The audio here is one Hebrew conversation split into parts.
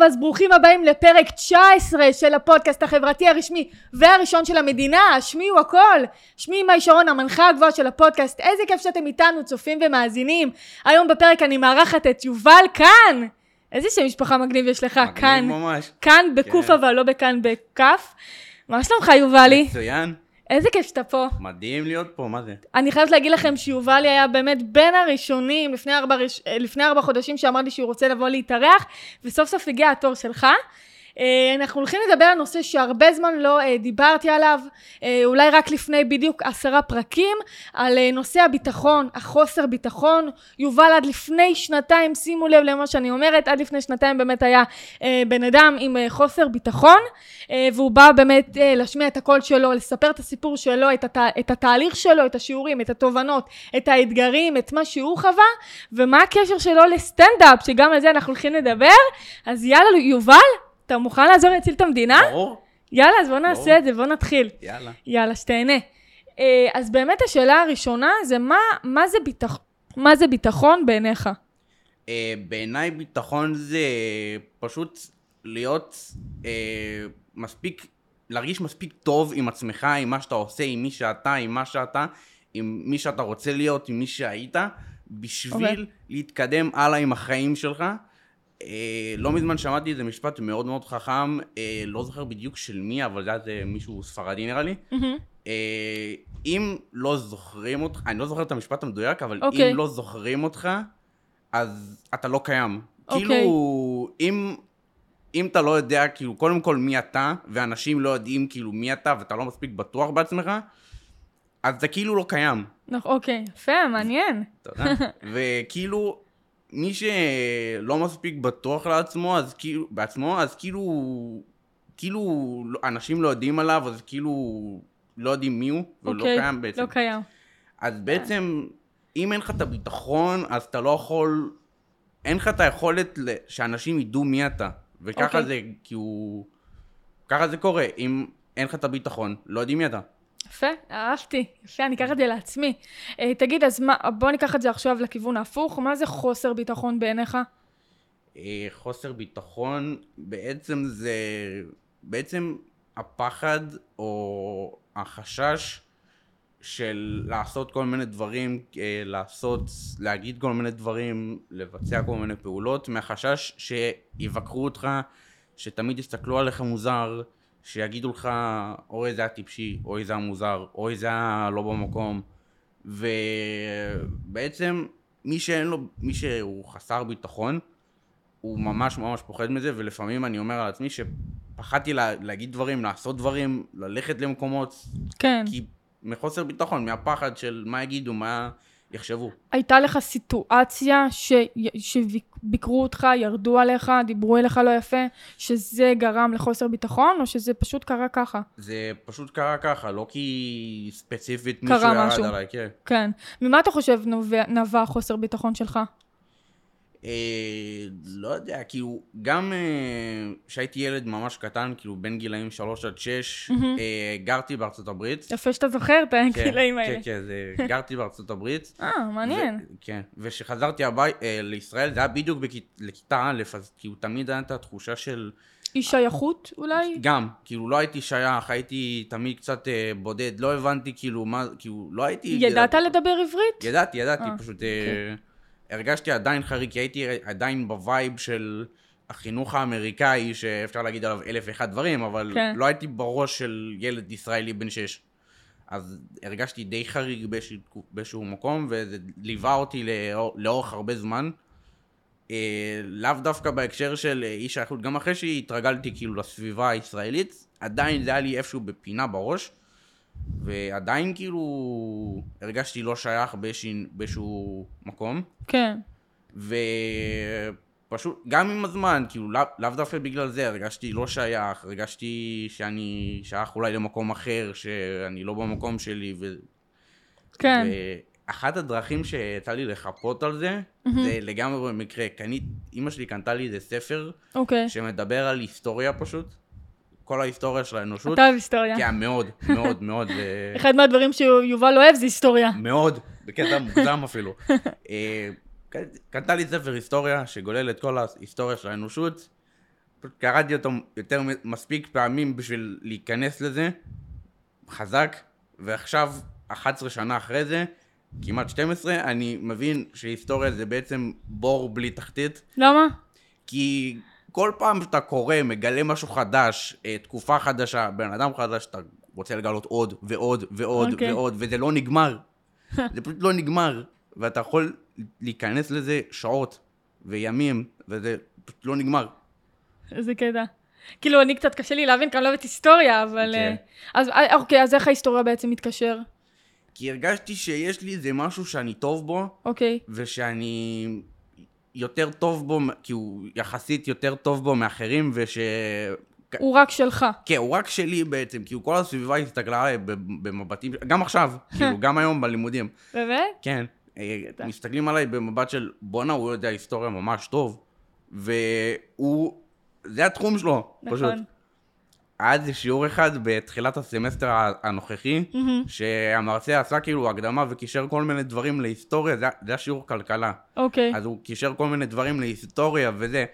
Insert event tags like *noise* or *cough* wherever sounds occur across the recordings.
טוב, אז ברוכים הבאים לפרק 19 של הפודקאסט החברתי הרשמי והראשון של המדינה, השמיעו הכל. שמי מאי שרון, המנחה הגבוהה של הפודקאסט, איזה כיף שאתם איתנו, צופים ומאזינים. היום בפרק אני מארחת את יובל כאן. איזה שם משפחה מגניב יש לך, מגניב כאן. ממש. כאן בקוף כן. אבל לא בכאן בכף. מה שלומך יובלי? מצוין. איזה כיף שאתה פה. מדהים להיות פה, מה זה? אני חייבת להגיד לכם שיובלי היה באמת בין הראשונים לפני ארבע, אה, לפני ארבע חודשים שאמר לי שהוא רוצה לבוא להתארח, וסוף סוף הגיע התור שלך. אה, אנחנו הולכים לדבר על נושא שהרבה זמן לא אה, דיברתי עליו, אה, אולי רק לפני בדיוק עשרה פרקים, על נושא הביטחון, החוסר ביטחון. יובל עד לפני שנתיים, שימו לב למה שאני אומרת, עד לפני שנתיים באמת היה בן אדם עם חוסר ביטחון, והוא בא באמת להשמיע את הקול שלו, לספר את הסיפור שלו, את, הת... את התהליך שלו, את השיעורים, את התובנות, את האתגרים, את מה שהוא חווה, ומה הקשר שלו לסטנדאפ, שגם על זה אנחנו הולכים לדבר. אז יאללה, יובל, אתה מוכן לעזור להציל את המדינה? ברור. יאללה, אז בוא נעשה ברור. את זה, בוא נתחיל. יאללה. יאללה, שתהנה. אה, אז באמת השאלה הראשונה זה מה, מה, זה, ביטח... מה זה ביטחון בעיניך? אה, בעיניי ביטחון זה פשוט להיות אה, מספיק, להרגיש מספיק טוב עם עצמך, עם מה שאתה עושה, עם מי שאתה, עם מה שאתה, עם מי שאתה רוצה להיות, עם מי שהיית, בשביל אוקיי. להתקדם הלאה עם החיים שלך. אה, לא מזמן שמעתי איזה משפט מאוד מאוד חכם, אה, לא זוכר בדיוק של מי, אבל זה היה מישהו ספרדי נראה לי. אה, אם לא זוכרים אותך, אני לא זוכר את המשפט המדויק, אבל אוקיי. אם לא זוכרים אותך, אז אתה לא קיים. אוקיי. כאילו, אם, אם אתה לא יודע, כאילו, קודם כל מי אתה, ואנשים לא יודעים כאילו מי אתה, ואתה לא מספיק בטוח בעצמך, אז אתה כאילו לא קיים. נכון, אוקיי, יפה, מעניין. תודה. *laughs* וכאילו, מי שלא מספיק בטוח לעצמו, אז כאילו, בעצמו, אז כאילו, כאילו, אנשים לא יודעים עליו, אז כאילו, לא יודעים מי הוא, והוא לא אוקיי, קיים בעצם. לא קיים. אז בעצם, אם אין לך את הביטחון, אז אתה לא יכול, אין לך את היכולת שאנשים ידעו מי אתה. וככה אוקיי. זה, כאילו, ככה זה קורה. אם אין לך את הביטחון, לא יודעים מי אתה. יפה, אהבתי. יפה, אני אקח את זה לעצמי. אה, תגיד, אז מה, בוא ניקח את זה עכשיו לכיוון ההפוך. מה זה חוסר ביטחון בעיניך? אה, חוסר ביטחון בעצם זה בעצם הפחד או החשש של לעשות כל מיני דברים, אה, לעשות, להגיד כל מיני דברים, לבצע כל מיני פעולות, מהחשש שיבקרו אותך, שתמיד יסתכלו עליך מוזר, שיגידו לך אוי זה היה טיפשי, אוי זה היה מוזר, אוי זה היה לא במקום, ובעצם מי שאין לו, מי שהוא חסר ביטחון, הוא ממש ממש פוחד מזה, ולפעמים אני אומר על עצמי שפחדתי לה, להגיד דברים, לעשות דברים, ללכת למקומות, כן. כי מחוסר ביטחון, מהפחד של מה יגידו, מה יחשבו. הייתה לך סיטואציה ש... שביקרו אותך, ירדו עליך, דיברו אליך לא יפה, שזה גרם לחוסר ביטחון, או שזה פשוט קרה ככה? זה פשוט קרה ככה, לא כי ספציפית מישהו ירד משהו. עליי, כן. כן. ממה אתה חושב נובע, נבע חוסר ביטחון שלך? אה, לא יודע, כאילו, גם כשהייתי ילד ממש קטן, כאילו בין גילאים 3 עד 6, אה, גרתי בארצות הברית. יפה שאתה זוכר את כן, הגילאים האלה. כן, כן, זה, גרתי בארצות הברית. אה, מעניין. ו- כן, וכשחזרתי הבי- אה, לישראל, זה היה בדיוק לכיתה א', אז כאילו תמיד הייתה התחושה של... אי שייכות אולי? גם, כאילו לא הייתי שייך, הייתי תמיד קצת אה, בודד, לא הבנתי כאילו מה, כאילו לא הייתי... ידעת לדבר עברית? ידעתי, ידעתי, אה, פשוט אה, הרגשתי עדיין חריג, כי הייתי עדיין ב vibe של החינוך האמריקאי, שאפשר להגיד עליו אלף ואחד דברים, אבל כן. לא הייתי בראש של ילד ישראלי בן שש. אז הרגשתי די חריג באיזשהו, באיזשהו מקום, וזה ליווה אותי לאור, לאורך הרבה זמן. אה, לאו דווקא בהקשר של אה, אי שייכות, גם אחרי שהתרגלתי כאילו לסביבה הישראלית, עדיין זה היה לי איפשהו בפינה בראש, ועדיין כאילו הרגשתי לא שייך באיזשהו, מקום, כן. ופשוט גם עם הזמן, כאילו לאו לאו דווקא בגלל זה, הרגשתי לא שייך, הרגשתי שאני שייך אולי למקום אחר, שאני לא במקום שלי, ו... כן. אחת הדרכים שיצא לי לחפות על זה, זה לגמרי במקרה. קנית, אימא שלי קנתה לי איזה ספר אוקיי. שמדבר על היסטוריה פשוט. כל ההיסטוריה של האנושות. אתה אוהב היסטוריה. כן, מאוד, מאוד, מאוד. *laughs* אחד מהדברים שיובל אוהב זה היסטוריה. מאוד, בקטע מוגזם אפילו. אה, קנתה לי ספר היסטוריה שגולל את כל ההיסטוריה של האנושות. פשוט קראתי אותו יותר מספיק פעמים בשביל להיכנס לזה, חזק, ועכשיו, 11 שנה אחרי זה, כמעט 12, אני מבין שהיסטוריה זה בעצם בור בלי תחתית, למה? כי כל פעם שאתה קורא, מגלה משהו חדש, אה, תקופה חדשה, בן אדם חדש, אתה רוצה לגלות עוד ועוד ועוד אוקיי. ועוד, וזה לא נגמר. *laughs* זה פשוט לא נגמר, ואתה יכול להיכנס לזה שעות וימים, וזה פשוט לא נגמר. איזה קטע. כאילו, אני קצת קשה לי להבין, כי אני לא אוהבת היסטוריה, אבל... כן. אה, אז אה, אוקיי, אז איך ההיסטוריה בעצם מתקשר? כי הרגשתי שיש לי איזה משהו שאני טוב בו, אוקיי. ושאני יותר טוב בו, כי הוא יחסית יותר טוב בו מאחרים, וש... הוא רק שלך. כן, הוא רק שלי בעצם, כי כל הסביבה הסתכלה עליי במבטים, גם עכשיו, *laughs* כאילו, גם היום בלימודים. באמת? כן, אה, מסתכלים עליי במבט של בואנה, הוא יודע היסטוריה ממש טוב, והוא, זה התחום שלו, פשוט. היה איזה שיעור אחד בתחילת הסמסטר הנוכחי, שהמרצה עשה כאילו הקדמה וקישר כל מיני דברים להיסטוריה, זה, זה היה שיעור כלכלה. אוקיי. אז הוא קישר כל מיני דברים להיסטוריה וזה.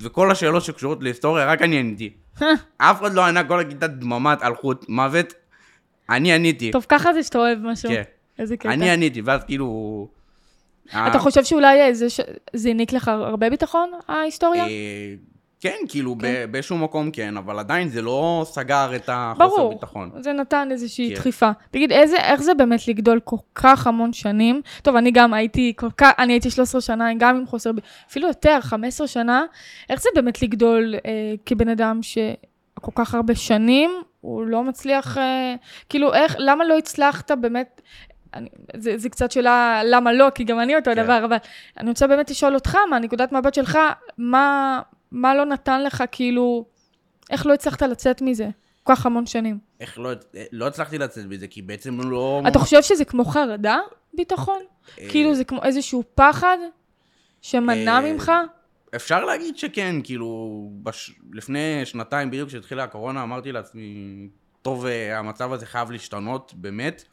וכל השאלות שקשורות להיסטוריה, רק אני עניתי. אף אחד לא ענה, כל הכיתה דממת, אלחוט, מוות. אני עניתי. טוב, ככה זה שאתה אוהב משהו. כן. איזה קטע. אני עניתי, ואז כאילו... אתה חושב שאולי אה, זה ש- זה העניק לך הרבה ביטחון, ההיסטוריה? כן, כאילו ב- באיזשהו מקום כן, אבל עדיין זה לא סגר את החוסר ברור. ביטחון. זה נתן איזושהי כן. דחיפה. תגיד, איזה, איך זה באמת לגדול כל כך המון שנים? טוב, אני גם הייתי כל כך, אני הייתי 13 שנה, גם עם חוסר, אפילו יותר, 15 שנה. איך זה באמת לגדול אה, כבן אדם שכל כך הרבה שנים, הוא לא מצליח, אה, כאילו, איך, למה לא הצלחת באמת... אני, זה, זה קצת שאלה למה לא, כי גם אני אותו כן. דבר, אבל אני רוצה באמת לשאול אותך, מהנקודת מבט שלך, מה, מה לא נתן לך, כאילו, איך לא הצלחת לצאת מזה כל כך המון שנים? איך לא, לא הצלחתי לצאת מזה, כי בעצם לא... אתה חושב שזה כמו חרדה, ביטחון? אה, כאילו זה כמו איזשהו פחד שמנע אה, ממך? אפשר להגיד שכן, כאילו, בש... לפני שנתיים בדיוק כשהתחילה הקורונה אמרתי לעצמי, טוב, אה, המצב הזה חייב להשתנות, באמת.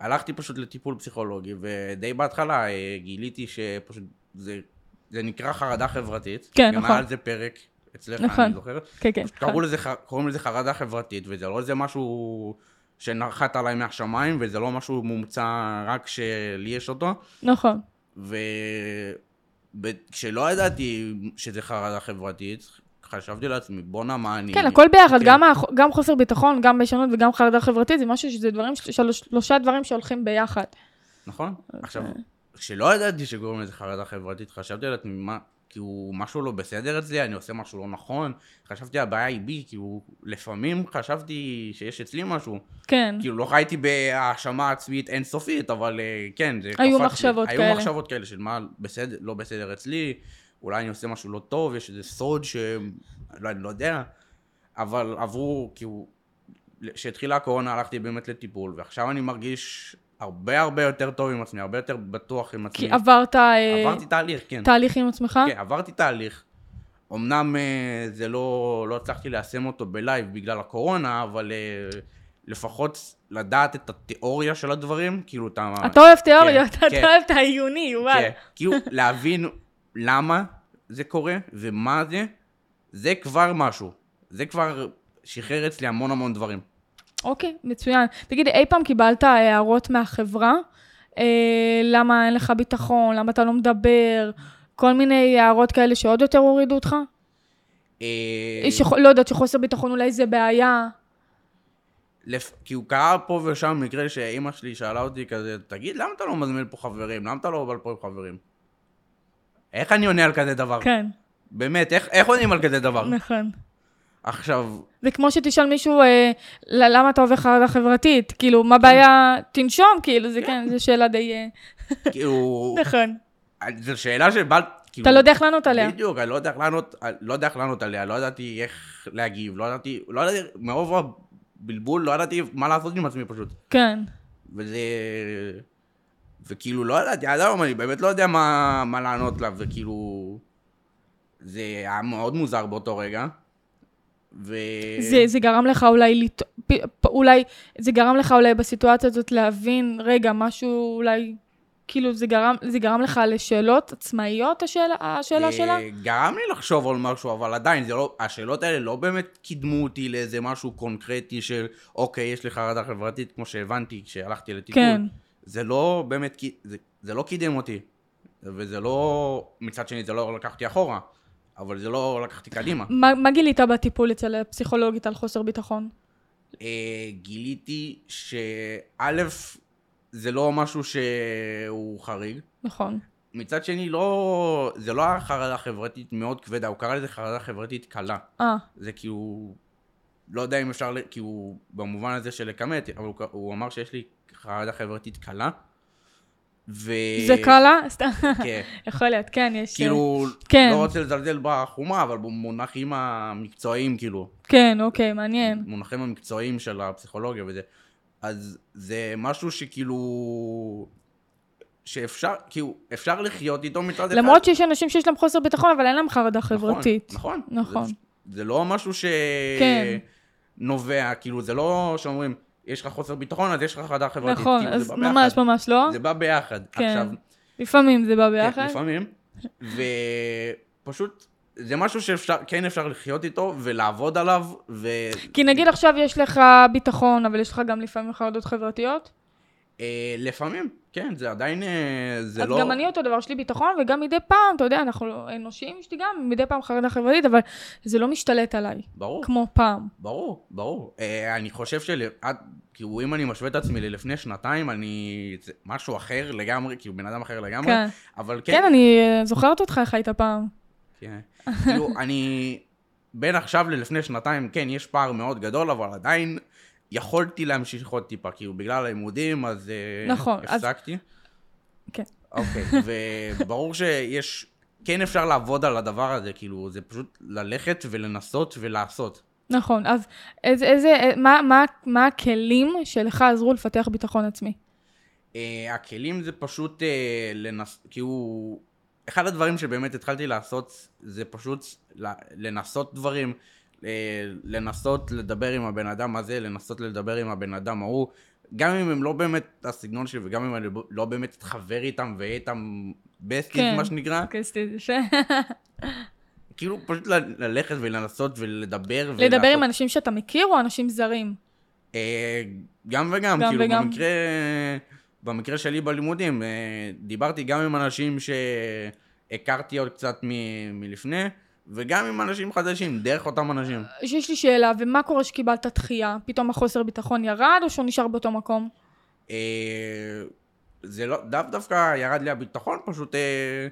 הלכתי פשוט לטיפול פסיכולוגי, ודי בהתחלה אה, גיליתי שפשוט זה, זה נקרא חרדה חברתית. כן, גם נכון. היה על זה פרק אצלך, נכון. אני זוכר. כן, כן. קראו לזה, קוראים לזה חרדה חברתית, וזה לא איזה משהו שנחת עליי מהשמיים, וזה לא משהו מומצא רק שלי יש אותו. נכון. וכשלא ידעתי שזה חרדה חברתית, חשבתי לעצמי, בואנה, מה אני... כן, הכל ביחד, כן. גם הח- גם חוסר ביטחון, גם ביישנות וגם חרדה חברתית, זה משהו שזה דברים, שלוש- שלושה דברים שהולכים ביחד. נכון? אוקיי. עכשיו, כשלא ידעתי שקוראים לזה חרדה חברתית, חשבתי לעצמי, מה, כאילו, משהו לא בסדר אצלי, אני עושה משהו לא נכון, חשבתי הבעיה היא בי, כאילו, לפעמים חשבתי שיש אצלי משהו. כן. כאילו, לא חייתי בהאשמה עצמית אינסופית, אבל אה, כן, זה היו קפץ לי. מחשבות היו כאלה. מחשבות כאלה של מה בסדר, לא בסדר אצלי, אולי אני עושה משהו לא טוב, יש איזה סוד ש... לא, אני לא יודע, אבל עברו, כאילו, כשהתחילה הקורונה הלכתי באמת לטיפול, ועכשיו אני מרגיש הרבה הרבה יותר טוב עם עצמי, הרבה יותר בטוח עם עצמי. כי עברת אה, עברתי תהליך, כן. תהליך עם עצמך? כן, עברתי תהליך. אמנם אה, זה לא, לא הצלחתי ליישם אותו בלייב בגלל הקורונה, אבל אה, לפחות לדעת את התיאוריה של הדברים, כאילו אתה... אתה אוהב תיאוריות, כן, אתה כן. אוהב את העיוני, יובל. כן, כאילו *laughs* להבין למה זה קורה ומה זה, זה כבר משהו. זה כבר שחרר אצלי המון המון דברים. אוקיי, מצוין. תגיד, אי פעם קיבלת הערות מהחברה? אה, למה אין לך ביטחון? למה אתה לא מדבר? כל מיני הערות כאלה שעוד יותר הורידו אותך? אה, שח... לא יודעת שחוסר ביטחון אולי זה בעיה. לפ... כי הוא קרה פה ושם מקרה שאימא שלי שאלה אותי כזה, תגיד, למה אתה לא מזמין פה חברים? למה אתה לא בא לפה עם חברים? איך אני עונה על כזה דבר? כן, באמת, איך, איך עונים על כזה דבר? נכון. עכשיו, זה כמו שתשאל מישהו, אה, למה אתה עובר חרדה חברתית? כאילו, מה הבעיה? תנשום, כאילו, זה כן, זו שאלה די... אה, כאילו, *laughs* נכון. זו שאלה שבא... כאילו, אתה לא יודע איך לענות עליה. בדיוק, אני לא יודע איך לענות, לא יודע איך לענות עליה, לא ידעתי איך להגיב, לא ידעתי, לא ידעתי, מרוב הבלבול, לא ידעתי מה לעשות עם עצמי פשוט. כן. וזה... וכאילו לא ידעתי, עד היום אני באמת לא יודע מה, מה לענות לה, וכאילו... זה היה מאוד מוזר באותו רגע. ו... זה, זה גרם לך אולי, פ- אולי, זה גרם לך אולי בסיטואציה הזאת להבין, רגע, משהו אולי, כאילו זה גרם, זה גרם לך לשאלות עצמאיות, השאלה, השאלה אה, שלה? גרם לי לחשוב על משהו, אבל עדיין, זה לא, השאלות האלה לא באמת קידמו אותי לאיזה משהו קונקרטי של, אוקיי, יש לי חרדה חברתית, כמו שהבנתי כשהלכתי לטיפול. כן. זה לא באמת, זה, זה לא קידם אותי. וזה לא, מצד שני, זה לא לקחתי אחורה, אבל זה לא לקחתי קדימה. מה, מה גילית בטיפול אצל הפסיכולוגית על חוסר ביטחון? אה, גיליתי שא', זה לא משהו שהוא חריג. נכון. מצד שני, לא, זה לא היה חרדה חברתית מאוד כבדה, הוא קרא לזה חרדה חברתית קלה. אה, זה כאילו, לא יודע אם אפשר, כי הוא במובן הזה של לכמת, אבל הוא, הוא אמר שיש לי חרדה חברתית קלה. ו... זה קלה? סתם. כן. *laughs* יכול להיות, כן, יש... כאילו, כן. לא רוצה לזלזל בחומה, אבל במונחים המקצועיים, כאילו, כן, אוקיי, מעניין. מונחים המקצועיים של הפסיכולוגיה וזה. אז זה משהו שכאילו... שאפשר, כאילו, אפשר לחיות איתו מצד אחד. למרות שיש אנשים שיש להם חוסר ביטחון, אבל אין להם חרדה חברתית. נכון, נכון. זה, זה לא משהו כן. שנובע, כאילו, זה לא שאומרים, יש לך חוסר ביטחון, אז יש לך חרדה חברתית. נכון, כאילו, אז בא ביחד. ממש ממש לא. זה בא ביחד. כן. עכשיו, לפעמים זה בא כן, ביחד. לפעמים. ופשוט, זה משהו שאפשר, כן אפשר לחיות איתו ולעבוד עליו, ו... כי נגיד עכשיו יש לך ביטחון, אבל יש לך גם לפעמים חרדות חברתיות. אה, לפעמים, כן, זה עדיין, אה, זה אז לא... גם אני אותו דבר, יש לי ביטחון, וגם מדי פעם, אתה יודע, אנחנו אנושיים, יש לי גם מדי פעם חרדה חברתית, אבל זה לא משתלט עליי, ברור, כמו פעם. ברור, ברור. אה, אני חושב של... עד- כאילו, אם אני משווה את עצמי ללפני שנתיים, אני... זה משהו אחר לגמרי, כאילו, בן אדם אחר לגמרי. כן. אבל כן, כן, אני אה, זוכרת אותך איך היית פעם. כן. כאילו, אני... בין עכשיו ללפני שנתיים, כן, יש פער מאוד גדול, אבל עדיין יכולתי להמשיך עוד טיפה, כאילו, בגלל הלימודים, אז... אה, נכון, אז- הפסקתי. כן. אוקיי, וברור שיש... כן אפשר לעבוד על הדבר הזה, כאילו, זה פשוט ללכת ולנסות ולעשות. נכון, אז איזה, איזה, אה, מה, מה, מה הכלים שלך עזרו לפתח ביטחון עצמי? Uh, הכלים זה פשוט uh, לנס... כאילו... אחד הדברים שבאמת התחלתי לעשות זה פשוט לנסות דברים, לנסות לדבר עם הבן אדם הזה, לנסות לדבר עם הבן אדם ההוא, גם אם הם לא באמת הסגנון שלי וגם אם אני לא באמת אתחבר איתם ואהיה איתם בסטיס כן. מה שנקרא, *laughs* כאילו פשוט ללכת ולנסות ולדבר. לדבר ולעשות- עם אנשים שאתה מכיר או אנשים זרים? אה, גם וגם, גם כאילו וגם. במקרה, במקרה שלי בלימודים, אה, דיברתי גם עם אנשים שהכרתי עוד קצת מ- מלפני, וגם עם אנשים חדשים, דרך אותם אנשים. יש לי שאלה, ומה קורה שקיבלת דחייה? פתאום החוסר ביטחון ירד או שהוא נשאר באותו מקום? אה, זה לא, דו דווקא ירד לי הביטחון, פשוט אה,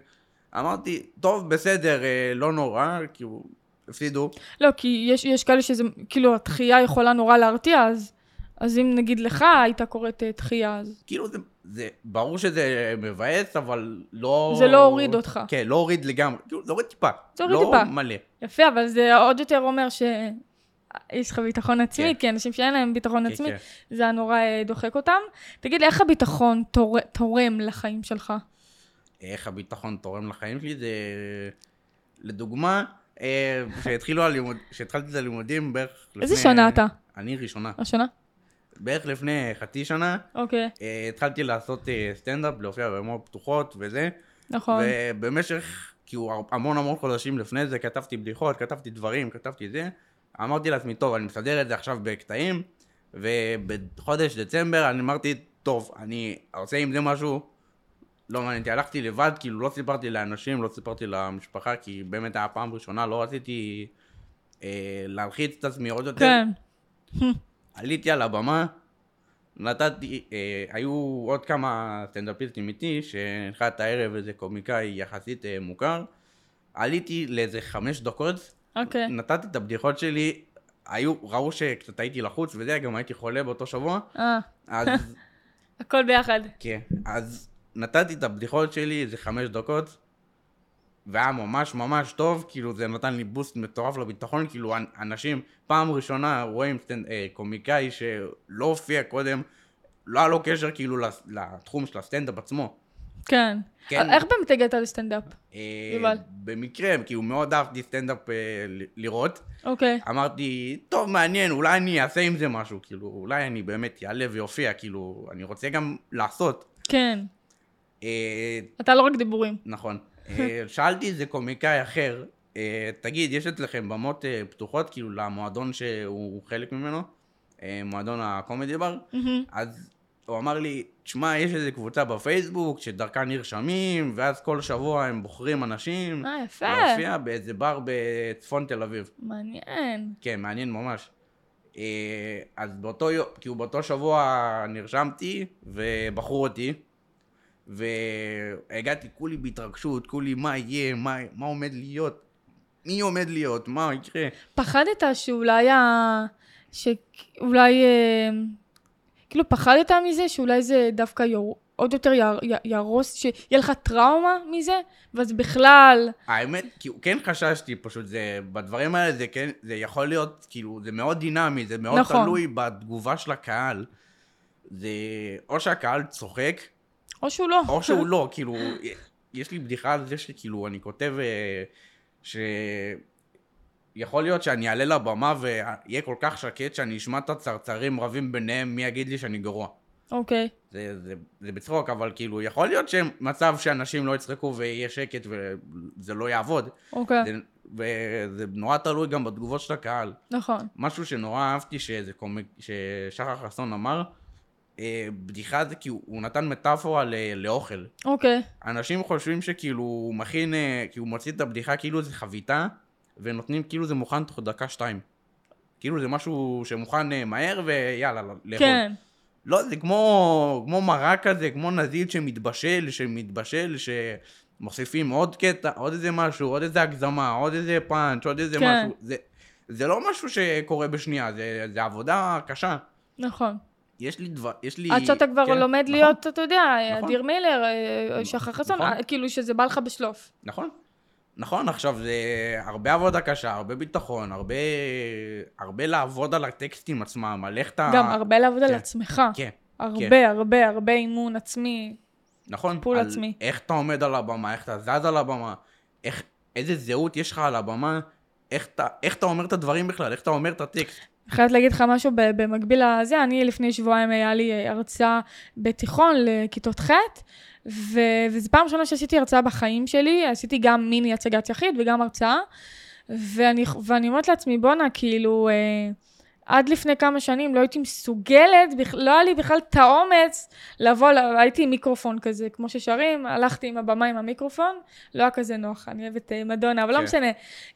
אמרתי, טוב, בסדר, אה, לא נורא, כאילו, הפסידו. לא, כי יש, יש כאלה שזה, כאילו, הדחייה יכולה נורא להרתיע, אז, אז אם נגיד לך היית קוראת אה, דחייה, אז... כאילו זה, זה, ברור שזה מבאס, אבל לא... זה לא הוריד אותך. כן, לא הוריד לגמרי, כאילו, זה הוריד טיפה. זה הוריד לא טיפה. מלא. יפה, אבל זה עוד יותר אומר שיש לך ביטחון עצמי, כן. כי אנשים שאין להם ביטחון כן, עצמי, כן. זה היה נורא אה, דוחק אותם. תגיד לי, איך הביטחון תור... תורם לחיים שלך? איך הביטחון תורם לחיים שלי זה... לדוגמה, אה, כשהתחילו הלימוד... כשהתחלתי את הלימודים בערך לפני... איזה שנה אתה? אני ראשונה. השנה? בערך לפני חצי שנה, אוקיי, אה, התחלתי לעשות אה, סטנדאפ, להופיע במות פתוחות וזה. נכון. ובמשך, כאילו, המון המון חודשים לפני זה, כתבתי בדיחות, כתבתי דברים, כתבתי זה. אמרתי לעצמי, טוב, אני מסדר את זה עכשיו בקטעים, ובחודש דצמבר אני אמרתי, טוב, אני עושה עם זה משהו, לא מעניין אותי, הלכתי לבד, כאילו, לא סיפרתי לאנשים, לא סיפרתי למשפחה, כי באמת היה פעם ראשונה, לא רציתי אה, להלחיץ את עצמי עוד יותר. כן. עליתי על הבמה, נתתי, אה, היו עוד כמה סטנדאפיסטים איתי, שהנחה את הערב איזה קומיקאי יחסית אה, מוכר. עליתי לאיזה חמש דקות, אוקיי. נתתי את הבדיחות שלי, היו, ראו שקצת הייתי לחוץ וזה, גם הייתי חולה באותו שבוע, אה, אז, *laughs* הכל ביחד. כן, אז נתתי את הבדיחות שלי איזה חמש דקות, והיה ממש ממש טוב, כאילו זה נתן לי בוסט מטורף לביטחון, כאילו אנ- אנשים פעם ראשונה רואים סטנד, אה, קומיקאי שלא הופיע קודם, לא היה לו קשר כאילו לתחום של הסטנדאפ עצמו. כן. כן. איך באמת הגעת לסטנדאפ? אה. במקרה, כאילו מאוד אהבתי סטנדאפ אה, ל- לראות. אוקיי. אמרתי, טוב, מעניין, אולי אני אעשה עם זה משהו, כאילו, אולי אני באמת אעלה ואופיע, כאילו, אני רוצה גם לעשות. כן. אה, אתה לא רק דיבורים. נכון. אה, שאלתי איזה קומיקאי אחר, אה, תגיד, יש אצלכם במות אה, פתוחות, כאילו, למועדון שהוא חלק ממנו? מועדון הקומדי בר? אז הוא אמר לי, תשמע, יש איזה קבוצה בפייסבוק שדרכה נרשמים, ואז כל שבוע הם בוחרים אנשים אה, יפה. להופיע באיזה בר בצפון תל אביב. מעניין. כן, מעניין ממש. אז באותו יום, כאילו באותו שבוע נרשמתי, ובחרו אותי, והגעתי כולי בהתרגשות, כולי מה יהיה, מה, מה עומד להיות, מי עומד להיות, מה יקרה. פחדת שאולי ה... שאולי... אה, כאילו פחדת מזה שאולי זה דווקא יור... עוד יותר. י- יהרוס, שיהיה לך טראומה מזה, ואז בכלל... האמת, כאילו, כן חששתי פשוט, זה, בדברים האלה זה כן, זה יכול להיות, כאילו, זה מאוד דינמי, זה מאוד נכון. תלוי בתגובה של הקהל. זה, או שהקהל צוחק, או שהוא לא. או שהוא לא, כאילו, יש לי בדיחה על זה שכאילו, אני כותב אה, ש... יכול להיות שאני אעלה לבמה ויהיה כל כך שקט שאני אשמע את הצרצרים רבים ביניהם, מי יגיד לי שאני גרוע. אוקיי. זה, זה, זה בצחוק, אבל כאילו, יכול להיות שמצב שאנשים לא יצחקו ויהיה שקט וזה לא יעבוד. אוקיי. זה, וזה נורא תלוי גם בתגובות של הקהל. נכון. משהו שנורא אהבתי שאיזה קומיק, ששחר חסון אמר, בדיחה זה כי הוא, הוא נתן מטאפורה ל, לאוכל. אוקיי. אנשים חושבים שכאילו הוא מכין, אה, כי הוא מוציא את הבדיחה כאילו זה חביתה, ונותנים כאילו זה מוכן תוך דקה שתיים. כאילו זה משהו שמוכן אה, מהר ויאללה, לאכול. כן. לא, זה כמו, כמו מרק כזה, כמו נזיד שמתבשל, שמתבשל, שמוסיפים עוד קטע, עוד איזה משהו, עוד איזה הגזמה, עוד איזה פאנץ', עוד איזה כן. משהו. זה, זה לא משהו שקורה בשנייה, זה, זה עבודה קשה. נכון. יש לי דבר, יש לי... עד שאתה כבר כן, לומד נכון, להיות, אתה יודע, נכון. אדיר מילר, אה, שחר חסון, נכון. אה, כאילו שזה בא לך בשלוף. נכון. נכון, עכשיו זה הרבה עבודה קשה, הרבה ביטחון, הרבה, הרבה לעבוד על הטקסטים עצמם, על איך אתה... גם הרבה לעבוד על כן. עצמך. כן, הרבה, הרבה, הרבה אימון עצמי. נכון. טיפול על עצמי. איך אתה עומד על הבמה, איך אתה זז על הבמה, איך, איזה זהות יש לך על הבמה, איך אתה, איך אתה אומר את הדברים בכלל, איך אתה אומר את הטקסט. חייבת להגיד לך משהו במקביל לזה, אני לפני שבועיים היה לי אה, הרצאה בתיכון לכיתות ח', ו- וזו פעם ראשונה שעשיתי הרצאה בחיים שלי, עשיתי גם מיני הצגת יחיד וגם הרצאה, ואני, ואני אומרת לעצמי, בואנה, כאילו, אה, עד לפני כמה שנים לא הייתי מסוגלת, לא היה לי בכלל את האומץ לבוא, ל- הייתי עם מיקרופון כזה, כמו ששרים, הלכתי עם הבמה עם המיקרופון, לא היה כזה נוח, אני אוהבת אה, מדונה, אבל לא כן. משנה.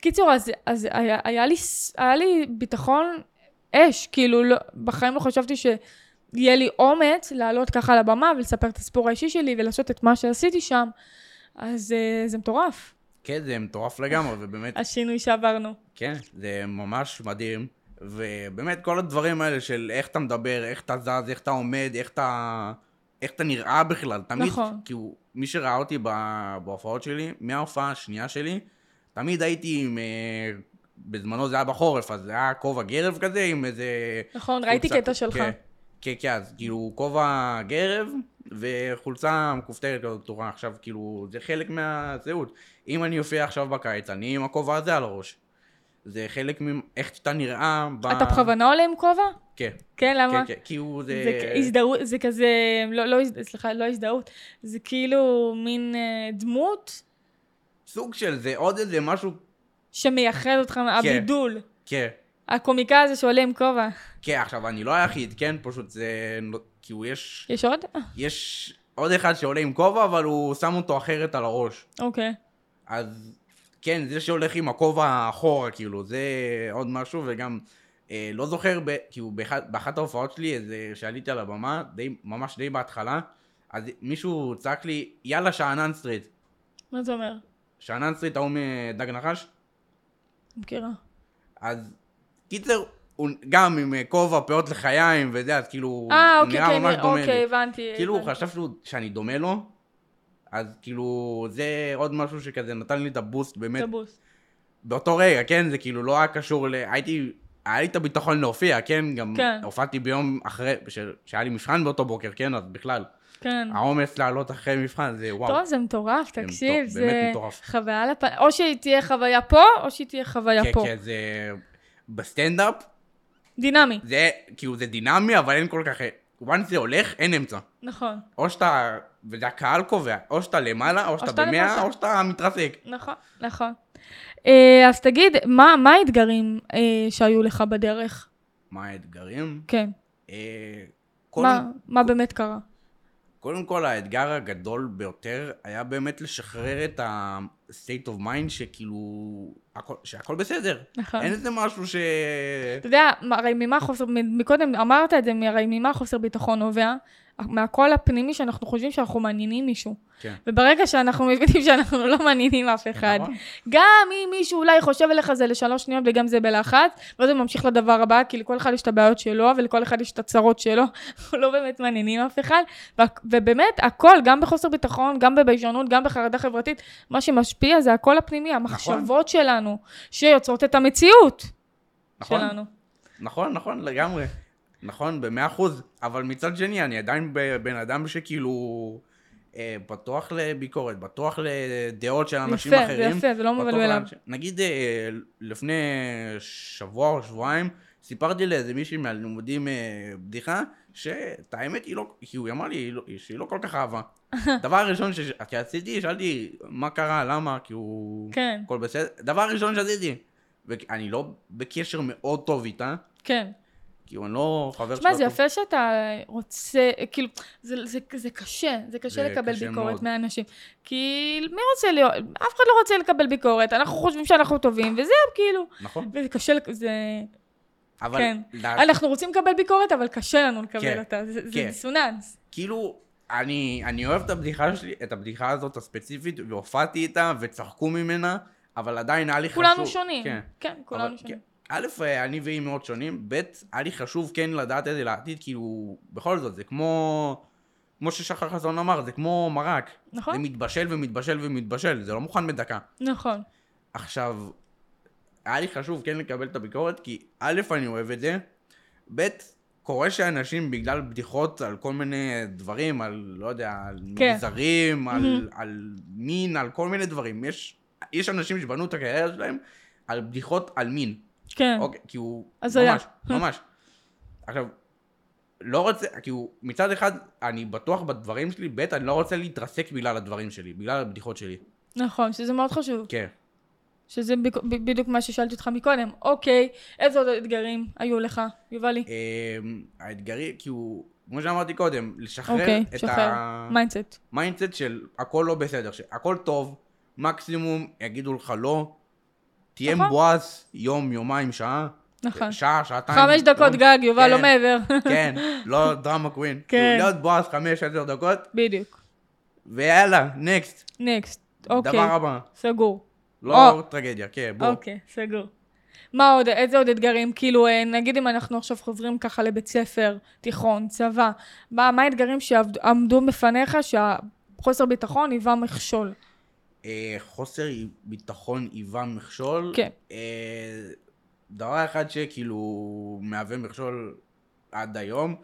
קיצור, אז, אז היה, היה, לי, היה לי ביטחון אש, כאילו, לא, בחיים לא חשבתי שיהיה לי אומץ לעלות ככה על הבמה ולספר את הסיפור האישי שלי ולעשות את מה שעשיתי שם, אז אה, זה מטורף, כן, זה מטורף לגמרי, ובאמת, *laughs* השינוי שעברנו. כן, זה ממש מדהים. ובאמת, כל הדברים האלה של איך אתה מדבר, איך אתה זז, איך אתה עומד, איך אתה, איך אתה נראה בכלל. תמיד, נכון. כאילו, מי שראה אותי בהופעות שלי, מההופעה השנייה שלי, תמיד הייתי עם... אה, בזמנו זה היה בחורף, אז זה היה כובע גרב כזה עם איזה... נכון, ראיתי קטע שלך. כן, כן, כן, אז כאילו כובע גרב וחולצה מכופתרת כזאת פתוחה. עכשיו, כאילו, זה חלק מהזהות. אם אני אופיע עכשיו בקיץ, אני עם הכובע הזה על הראש. זה חלק מאיך שאתה נראה ב... אתה בכוונה עולה עם כובע? כן, כן, למה? כן, כן, כי הוא זה... זה הזדהות, זה כזה, לא, לא, סליחה, לא הזדהות, זה כאילו מין אה, דמות סוג של זה, עוד איזה משהו... שמייחד אותך, הבידול. כן, הקומיקאי הזה שעולה עם כובע. כן, עכשיו, אני לא היחיד, כן? פשוט זה... כאילו, יש... יש עוד? יש עוד אחד שעולה עם כובע, אבל הוא שם אותו אחרת על הראש. אוקיי. אז כן, זה שהולך עם הכובע אחורה, כאילו, זה עוד משהו, וגם אה, לא זוכר, ב, כאילו, באחת, באחת ההופעות שלי, איזה, שעליתי על הבמה, די, ממש די בהתחלה, אז מישהו צעק לי, יאללה, שאנן סטריט. מה זה אומר? שאנן סטריט, ההוא מהדג נחש? מכירה. אז קיצר, הוא גם עם אה, כובע, פאות לחיים וזה, אז כאילו, אה, הוא אוקיי, נראה ממש כן, דומה לי. אוקיי, הבנתי. כאילו, הוא הבנתי. חשב שהוא, שאני דומה לו, אז כאילו, זה עוד משהו שכזה נתן לי את ה boost באמת את ה boost. באותו רגע, כן? זה כאילו לא היה קשור ל... הייתי היה לי את הביטחון להופיע, כן? גם כן. הופעתי ביום אחרי, של- שהיה לי מבחן באותו בוקר, כן? אז בכלל, כן. העומס לעלות אחרי מבחן זה וואו. טוב, זה מטורף, זה תקשיב, זה באמת מטורף. חוויה לפ... או שהיא תהיה חוויה פה, או שהיא תהיה חוויה כן, פה. כן, זה... בסטנדאפ, דינמי, זה כאילו זה דינמי, אבל אין כל כך... once זה הולך, אין אמצע. נכון, או שאתה, וזה הקהל קובע, או שאתה למעלה, או שאתה במאה. או שאתה מתרסק. נכון, נכון. אה, אז תגיד, מה מה האתגרים אה, שהיו לך בדרך? מה האתגרים? כן. אה, מה- קודם, מה באמת קרה? קודם כל, האתגר הגדול ביותר היה באמת לשחרר את ה-state of mind שכאילו, הכל, שהכל בסדר. נכון. אין איזה משהו ש... אתה יודע, הרי ממה חוסר, מקודם אמרת את זה, הרי ממה חוסר ביטחון נובע? מהקול הפנימי שאנחנו חושבים שאנחנו מעניינים מישהו. כן. וברגע שאנחנו מבינים שאנחנו לא מעניינים אף אחד, נכון. גם אם מישהו אולי חושב עליך זה לשלוש שניות וגם זה בלחץ, ואז הוא ממשיך לדבר הבא, כי לכל אחד יש את הבעיות שלו, ולכל אחד יש את הצרות שלו, *laughs* אנחנו לא באמת מעניינים אף אחד, ובאמת, הכל, גם בחוסר ביטחון, גם בביישנות, גם בחרדה חברתית, מה שמשפיע זה הקול הפנימי, המחשבות שלנו, שיוצרות את המציאות נכון. שלנו. נכון, נכון, לגמרי. נכון, במאה אחוז. אבל מצד שני, אני עדיין בן אדם שכאילו... אה, פתוח לביקורת, פתוח לדעות של אנשים יפה, אחרים. זה יפה, זה לא מבלבל. לאנשים- נגיד אה, לפני שבוע או שבועיים, סיפרתי לאיזה מישהי מהלימודים אה, בדיחה, שאת האמת היא לא, כי הוא אמר לי היא לא- שהיא לא כל כך אהבה. *laughs* דבר ראשון ש- שעשיתי, שאלתי מה קרה, למה, כי הוא... כן, הכל בסדר. דבר ראשון שעשיתי, ואני לא בקשר מאוד טוב איתה, כן. כאילו אני לא חבר תשמע, זה. יפה שאתה רוצה, כאילו, זה, זה, זה קשה, זה קשה זה לקבל קשה ביקורת מאוד. מאנשים. כי מי רוצה להיות, אף אחד לא רוצה לקבל ביקורת, אנחנו חושבים שאנחנו טובים, וזהו, כאילו. נכון, וזה קשה, זה... אבל... כן. לדעת- אנחנו רוצים לקבל ביקורת, אבל קשה לנו לקבל כן, אותה, זה, זה כן. דיסוננס. כאילו, אני, אני אוהב את הבדיחה שלי, את הבדיחה הזאת הספציפית, והופעתי איתה, וצחקו ממנה, אבל עדיין היה לי חשוב... כולנו שונים. כן. כן, כולנו אבל, שונים. א', אני והיא מאוד שונים, ב', היה לי חשוב כן לדעת את זה לעתיד, כאילו, בכל זאת, זה כמו... כמו ששחר חסון אמר, זה כמו מרק. נכון. זה מתבשל ומתבשל ומתבשל, זה לא מוכן בדקה. נכון. עכשיו, היה לי חשוב כן לקבל את הביקורת, כי א', אני אוהב את זה, ב', קורה שאנשים בגלל בדיחות על כל מיני דברים, על, לא יודע, על כן. מגזרים, על, על מין, על כל מיני דברים. יש, יש אנשים שבנו את הקריירה שלהם על בדיחות על מין. כן. אוקיי, כי הוא... הזיה. ממש, ממש. עכשיו, לא רוצה, כי הוא, מצד אחד, אני בטוח בדברים שלי, ב', אני לא רוצה להתרסק בגלל הדברים שלי, בגלל הבדיחות שלי. נכון, שזה מאוד חשוב. כן. שזה בדיוק מה ששאלתי אותך מקודם. אוקיי, איזה עוד אתגרים היו לך, יובלי? אמ, האתגר, כי הוא, כמו שאמרתי קודם, לשחרר אוקיי, את שחרר. mindset. ה mindset של הכל לא בסדר, שהכל טוב, מקסימום יגידו לך לא, תהיה נכון. מבואס יום, יומיים, שעה, נכון. שעה, שעתיים. חמש דקות לא- גג, יובל, כן. לא מעבר. כן, לא drama queen. כן. כאילו, להיות מבואס חמש, עשר דקות, בדיוק. ויאללה, next. next. אוקיי, דבר הבא. סגור. לא. טרגדיה, כן, בוא. אוקיי, סגור. מה עוד, איזה עוד אתגרים? כאילו, אה, נגיד אם אנחנו עכשיו חוזרים ככה לבית ספר, תיכון, צבא, מה מה האתגרים שעמדו בפניך שהחוסר ביטחון היווה מכשול? אה, חוסר ביטחון היווה מכשול. כן. אה, דבר אחד שכאילו מהווה מכשול עד היום,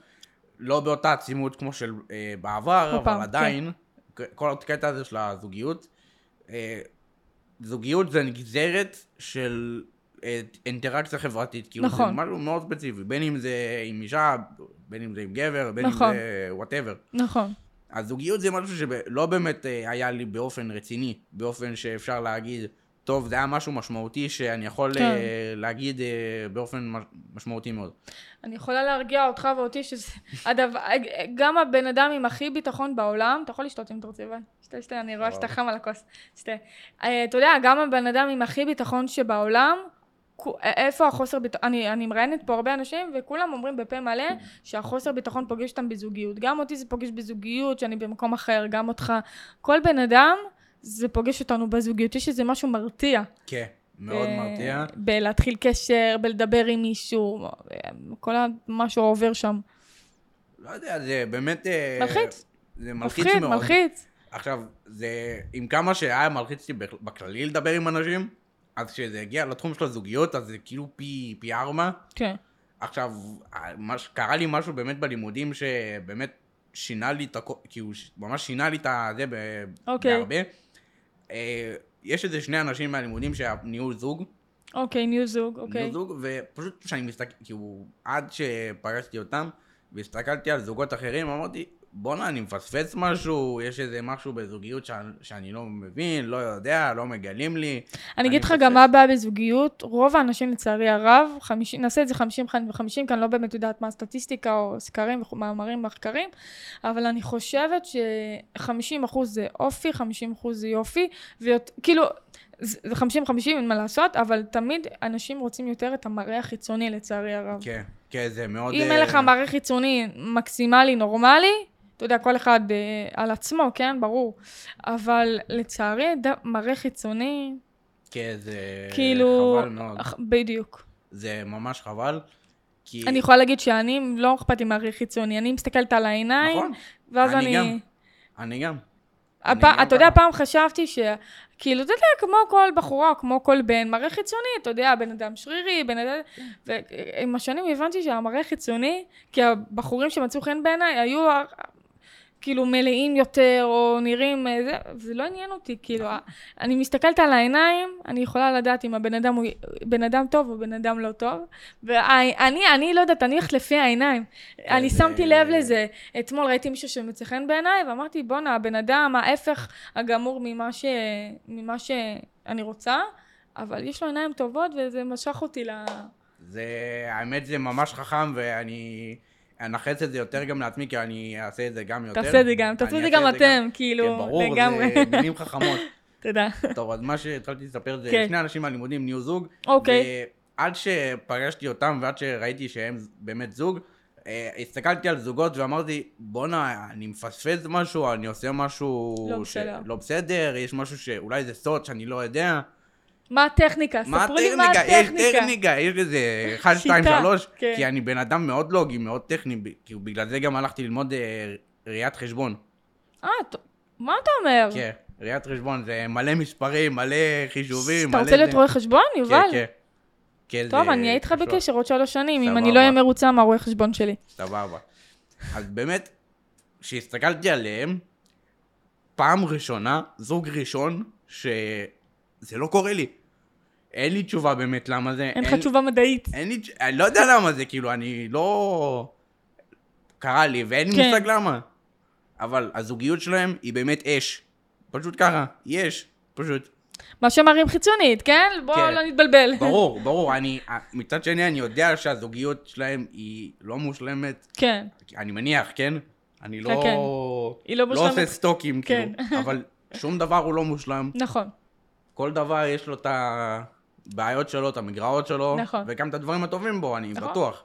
לא באותה עצימות כמו של אה, בעבר, אבל פעם, עדיין, כל הקטע הזה של הזוגיות, אה, זוגיות זה נגזרת של אה, אינטראקציה חברתית, כאילו נכון. זה משהו מאוד ספציפי, בין אם זה עם אישה, בין אם זה עם גבר, בין נכון. אם זה וואטאבר. נכון. הזוגיות זה משהו שלא באמת אה, היה לי באופן רציני, באופן שאפשר להגיד, טוב, זה היה משהו משמעותי שאני יכול כן. אה, להגיד אה, באופן מש- משמעותי מאוד. אני יכולה להרגיע אותך ואותי שזה *laughs* הדבר, גם הבן אדם עם הכי ביטחון בעולם, אתה יכול לשתות אם אתה רוצה, אבל שתה, שתה, אני רואה שאתה. חם על הכוס, שתה. אתה יודע, גם הבן אדם עם הכי ביטחון שבעולם, איפה החוסר ביטחון, אני, אני מראיינת פה הרבה אנשים וכולם אומרים בפה מלא שהחוסר ביטחון פוגש אותם בזוגיות. גם אותי זה פוגש בזוגיות, שאני במקום אחר, גם אותך. כל בן אדם זה פוגש אותנו בזוגיות, יש איזה משהו מרתיע. כן, מאוד אה, מרתיע. בלהתחיל קשר, בלדבר עם מישהו, אה, כל מה שעובר שם. לא יודע, זה באמת... אה, מלחיץ. זה מלחיץ מאוד. מלחיץ. עכשיו, זה עם כמה שהיה מלחיץ לי בכ- בכללי לדבר עם אנשים, אז כשזה הגיע לתחום של הזוגיות, אז זה כאילו פי, פי ארבע. כן. עכשיו, מה, ש- קרה לי משהו באמת בלימודים שבאמת שינה לי את הכל, כאילו, ממש שינה לי את זה ב- אוקיי. בהרבה. אה, יש איזה שני אנשים מהלימודים שנהיו זוג, אוקיי, ניו זוג, אוקיי. נהיו זוג, ופשוט כשאני מסתכל, כאילו, עד שפגשתי אותם, והסתכלתי על זוגות אחרים, אמרתי, בואנה, אני מפספס משהו, יש איזה משהו בזוגיות שאני, שאני לא מבין, לא יודע, לא מגלים לי. אני אגיד לך. גם מה הבעיה בזוגיות, רוב האנשים לצערי הרב, 50, נעשה את זה 50 ו-50, כי אני לא באמת יודעת מה הסטטיסטיקה או סקרים ומאמרים מחקרים, אבל אני חושבת ש-50% זה אופי, 50% זה יופי, וכאילו, זה 50-50 אין מה לעשות, אבל תמיד אנשים רוצים יותר את המראה החיצוני לצערי הרב. כן, כן, זה מאוד... אם אה, אין לך מראה חיצוני מקסימלי, נורמלי, אתה יודע, כל אחד אה, על עצמו, כן? ברור. אבל לצערי, ד... מראה חיצוני, כן, זה כאילו... חבל מאוד. בדיוק. זה ממש חבל. כי... אני יכולה להגיד שאני, לא אכפת לי מראה חיצוני, אני מסתכלת על העיניים, נכון, ואז אני אני... גם. אני גם. הפ... אני אתה יודע. פעם חשבתי ש... כאילו, אתה יודע, כמו כל בחורה, כמו כל בן, מראה חיצוני, אתה יודע, בן אדם שרירי, בן אדם... ועם השנים הבנתי שהמראה חיצוני, כי הבחורים שמצאו חן בעיניי היו כאילו מלאים יותר, או נראים... אה, זה, זה לא עניין אותי, כאילו, אני מסתכלת על העיניים, אני יכולה לדעת אם הבן אדם הוא בן אדם טוב או בן אדם לא טוב, ואני, אני לא יודעת, אני הולכת לפי העיניים. אני זה- שמתי לב לזה. אתמול ראיתי מישהו שמצא חן בעיניי, ואמרתי, בואנה, הבן אדם ההפך הגמור ממה, ש... ממה שאני רוצה, אבל יש לו עיניים טובות, וזה משך אותי ל... זה... האמת זה ממש חכם, ואני... אנכס את זה יותר גם לעצמי, כי אני אעשה את זה גם יותר. תעשה את זה גם, תעשו את אני זה גם אתם, כאילו, כן, ברור, לגמרי. זה מילים חכמות. *laughs* תודה. טוב, אז מה שהתחלתי לספר זה כן. שני אנשים מהלימודים נהיו זוג. אוקיי. ועד שפגשתי אותם ועד שראיתי שהם באמת זוג, אה, הסתכלתי על זוגות ואמרתי, בואנה, אני מפספס משהו, אני עושה משהו... לא בסדר. לא בסדר, יש משהו שאולי זה סוד שאני לא יודע. מה הטכניקה? מה ספרו לי מה הטכניקה? יש. טכניקה, יש איזה 1, 2, שיטה, 3, כן. כי אני בן אדם מאוד לוגי, מאוד טכני, כאילו בגלל זה גם הלכתי ללמוד אה, ראיית חשבון. אה, מה אתה אומר? כן, ראיית חשבון זה מלא מספרים, מלא חישובים, אתה מלא רוצה להיות. רואה חשבון, יובל? כן, כן. כן, טוב, אני אהיה איתך. בקשר עוד שלוש שנים, אם. אני לא אהיה מרוצה מהרואה חשבון שלי. סבבה. אז באמת, כשהסתכלתי עליהם, פעם ראשונה, זוג ראשון, שזה לא קורה לי. אין לי תשובה באמת למה זה. אין לך תשובה מדעית. אין לי, אני לא יודע למה זה, כאילו, אני לא... קרה לי, ואין לי כן. מושג למה. אבל הזוגיות שלהם היא באמת אש. פשוט ככה, היא אש. פשוט. מה שמראים חיצונית, כן? בואו כן. לא נתבלבל. ברור, *laughs* ברור. אני, מצד שני, אני יודע שהזוגיות שלהם היא לא מושלמת. כן. אני מניח, כן? אני לא... כן. היא לא לא מושלמת. עושה סטוקים, כן. כאילו. אבל *laughs* שום דבר הוא לא מושלם. נכון. כל דבר יש לו את הבעיות שלו, את המגרעות שלו. נכון. וגם את הדברים הטובים בו, אני נכון. בטוח.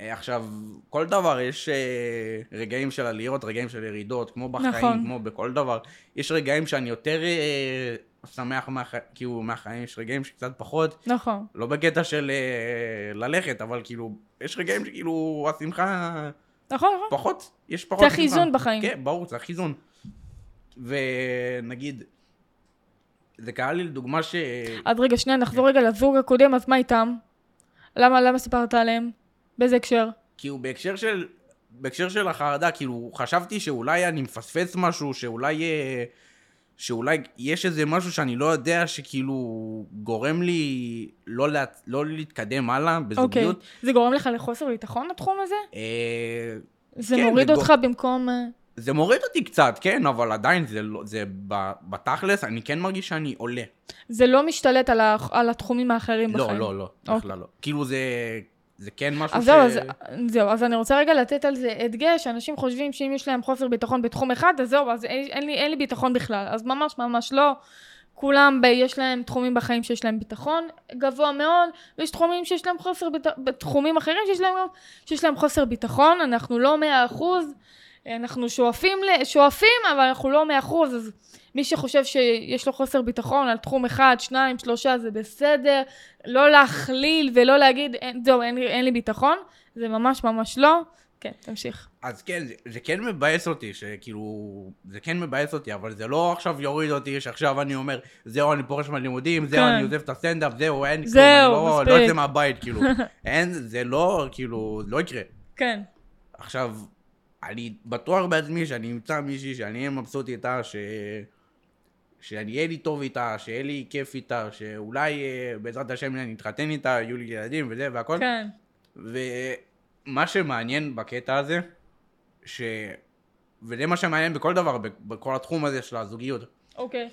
אה, עכשיו, כל דבר יש אה, רגעים של עליות, רגעים של ירידות, כמו בחיים, נכון. כמו בכל דבר. יש רגעים שאני יותר אה, שמח מהח... כאילו, מהחיים, יש רגעים שקצת פחות. נכון. לא בקטע של ללכת, אבל כאילו, יש רגעים שכאילו השמחה נכון, נכון. פחות, יש פחות צריך שמחה. איזון בחיים. כן, ברור, צריך איזון. ונגיד, זה קרה לי לדוגמה ש... אז רגע, שנייה, נחזור רגע לזוג הקודם, אז מה איתם? למה, למה סיפרת עליהם? באיזה הקשר? כאילו בהקשר של, בהקשר של החרדה, כאילו חשבתי שאולי אני מפספס משהו, שאולי, אה, שאולי יש איזה משהו שאני לא יודע, שכאילו גורם לי לא, לה, לא להתקדם הלאה אוקיי. בזוגיות. זה גורם לך לחוסר ביטחון התחום הזה? אה, זה כן, מוריד זה אותך במקום... זה מוריד אותי קצת, כן, אבל עדיין זה, לא, זה בתכלס, אני כן מרגיש שאני עולה. זה לא משתלט על, ה... על התחומים האחרים לא, בחיים. לא, לא, אוקיי. בכלל לא. כאילו זה, זה כן משהו אז ש... זהו, אז, זהו, אז אני רוצה רגע לתת על זה הדגש, אנשים חושבים שאם יש להם חוסר ביטחון בתחום אחד, אז זהו, אז אין, אין, לי, אין לי ביטחון בכלל. אז ממש ממש לא. כולם, ב, יש להם תחומים בחיים שיש להם ביטחון גבוה מאוד, ויש תחומים שיש להם חוסר ביטחון, בתחומים אחרים שיש להם, שיש להם חוסר ביטחון, אנחנו לא מאה אחוז, אנחנו שואפים, שואפים, אבל אנחנו לא מאה אחוז, אז מי שחושב שיש לו חוסר ביטחון על תחום אחד, שניים, שלושה, זה בסדר, לא להכליל ולא להגיד, אין, זהו, אין, לי- אין לי ביטחון, זה ממש ממש לא, כן, תמשיך. אז כן, זה, זה כן מבאס אותי, שכאילו, זה כן מבאס אותי, אבל זה לא עכשיו יוריד אותי, שעכשיו אני אומר, זהו, אני פורש מהלימודים, זהו, כן. אני עוזב את הסטנדאפ, זהו, אין כלום, זהו, אני לא, לא. יוצא מהבית, כאילו. *laughs* אין, זה לא, כאילו, לא יקרה. כן. עכשיו, אני בטוח בעצמי שאני אמצא מישהי שאני אהיה מבסוט איתה, ש... שאני אהיה לי טוב איתה, שיהיה לי כיף איתה, שאולי אה, בעזרת השם אני אתחתן איתה, יהיו לי ילדים וזה והכל. כן. ומה שמעניין בקטע הזה, ש... וזה מה שמעניין בכל דבר, בכל התחום הזה של הזוגיות, אוקיי.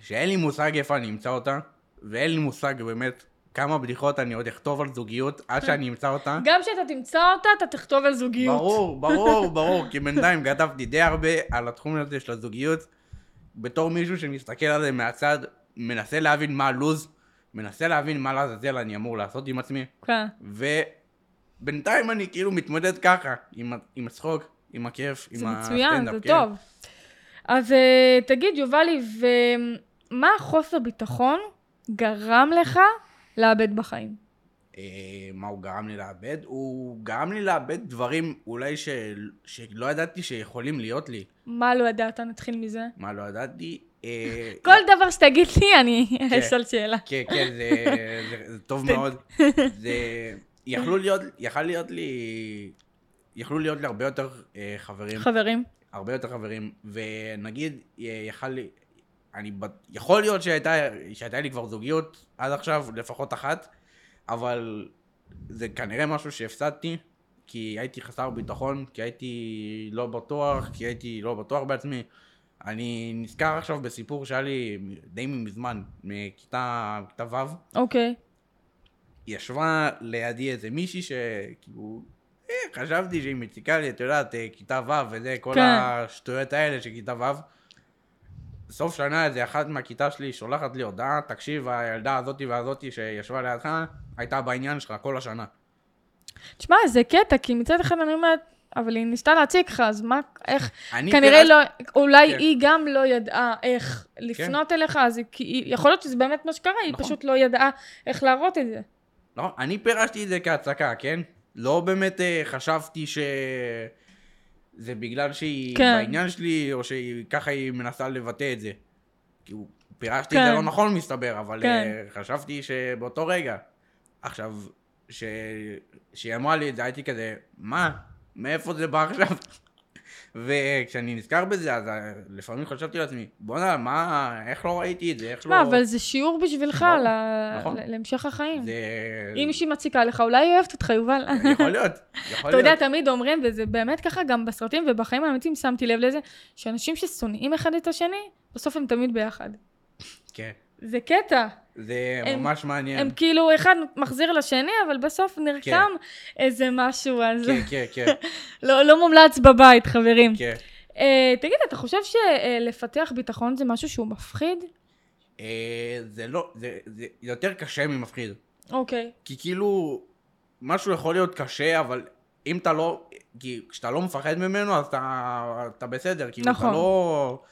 שאין לי מושג איפה אני אמצא אותה, ואין לי מושג באמת כמה בדיחות אני עוד אכתוב על זוגיות עד שאני אמצא אותה. גם כשאתה תמצא אותה, אתה תכתוב על זוגיות. ברור, *laughs* ברור, ברור, כי בינתיים כתבתי די הרבה על התחום הזה של הזוגיות, בתור מישהו שמסתכל על זה מהצד, מנסה להבין מה הלו"ז, מנסה להבין מה לעזאזל אני אמור לעשות עם עצמי, כן. ובינתיים אני כאילו מתמודד ככה, עם, עם הצחוק, עם הכיף, זה עם מצוין, הסטנדאפ, זה כן. טוב. אז אה, תגיד, יובלי, ומה החוסר ביטחון גרם לך לאבד בחיים? אה, מה הוא גרם לי לאבד? הוא גרם לי לאבד דברים אולי ש... שלא ידעתי שיכולים להיות לי. מה לא ידעת? נתחיל מזה. מה לא ידעתי? אה, *laughs* כל דבר שתגיד לי, אני *laughs* אשאל שאלה. כן, כן, זה, זה, זה טוב מאוד. *laughs* זה... יכלו להיות, יכל להיות לי... יכלו להיות לי הרבה יותר אה, חברים, חברים. הרבה יותר חברים, ונגיד, יכל לי... אני... יכול להיות שהייתה, שהייתה לי כבר זוגיות עד עכשיו, לפחות אחת, אבל זה כנראה משהו שהפסדתי, כי הייתי חסר ביטחון, כי הייתי לא בטוח, כי הייתי לא בטוח בעצמי. אני נזכר עכשיו בסיפור שהיה לי די מזמן, מכיתה כיתה ו', אוקיי. ישבה לידי איזה מישהי שכאילו, אה, חשבתי שהיא מציקה לי, את יודעת, אה, כיתה ו' וזה, כל כן. השטויות האלה של כיתה ו'. סוף שנה איזה אחת מהכיתה שלי שולחת לי הודעה, תקשיב, הילדה הזאתי והזאתי שישבה לידך, הייתה בעניין שלך כל השנה. תשמע, זה קטע, כי מצד אחד אני אומרת, אבל היא ניסתה להציג לך, אז מה, איך, *laughs* כנראה פירש- לא, אולי כן. היא גם לא ידעה איך לפנות אליך, אז היא- כי היא- יכול להיות שזה באמת מה שקרה, היא נכון. פשוט לא ידעה איך להראות את זה. לא, אני פירשתי את זה כהצקה, כן? לא באמת אה, חשבתי ש... זה בגלל שהיא כן. בעניין שלי, או שככה היא מנסה לבטא את זה. כאילו, פירשתי את כן. זה לא נכון מסתבר, אבל כן. אה, חשבתי שבאותו רגע. עכשיו, ש... שהיא אמרה לי את זה, הייתי כזה, מה? מאיפה זה בא עכשיו? וכשאני נזכר בזה, אז אה, לפעמים חשבתי לעצמי, בואנה, מה, איך לא ראיתי את זה? איך לא... אבל זה שיעור בשבילך נכון. ל- להמשך החיים. זה... אם מישהי מציקה לך, אולי היא אוהבת אותך, יובל. יכול להיות, יכול אתה יודע, להיות. תמיד אומרים, וזה באמת ככה גם בסרטים ובחיים האמיתיים שמתי לב לזה, שאנשים ששונאים אחד את השני, בסוף הם תמיד ביחד. כן. זה קטע. זה הם- ממש מעניין. הם כאילו, אחד מחזיר לשני, אבל בסוף נרקם איזה משהו, אז כן, כן, כן, *laughs* לא לא מומלץ בבית, חברים. כן. אה, תגיד, אתה חושב שלפתח ביטחון זה משהו שהוא מפחיד? אה, זה לא, זה זה יותר קשה ממפחיד. אוקיי. כי כאילו, משהו יכול להיות קשה, אבל אם אתה לא, כי כשאתה לא מפחד ממנו, אז אתה, אתה בסדר. כאילו, נכון. אתה לא,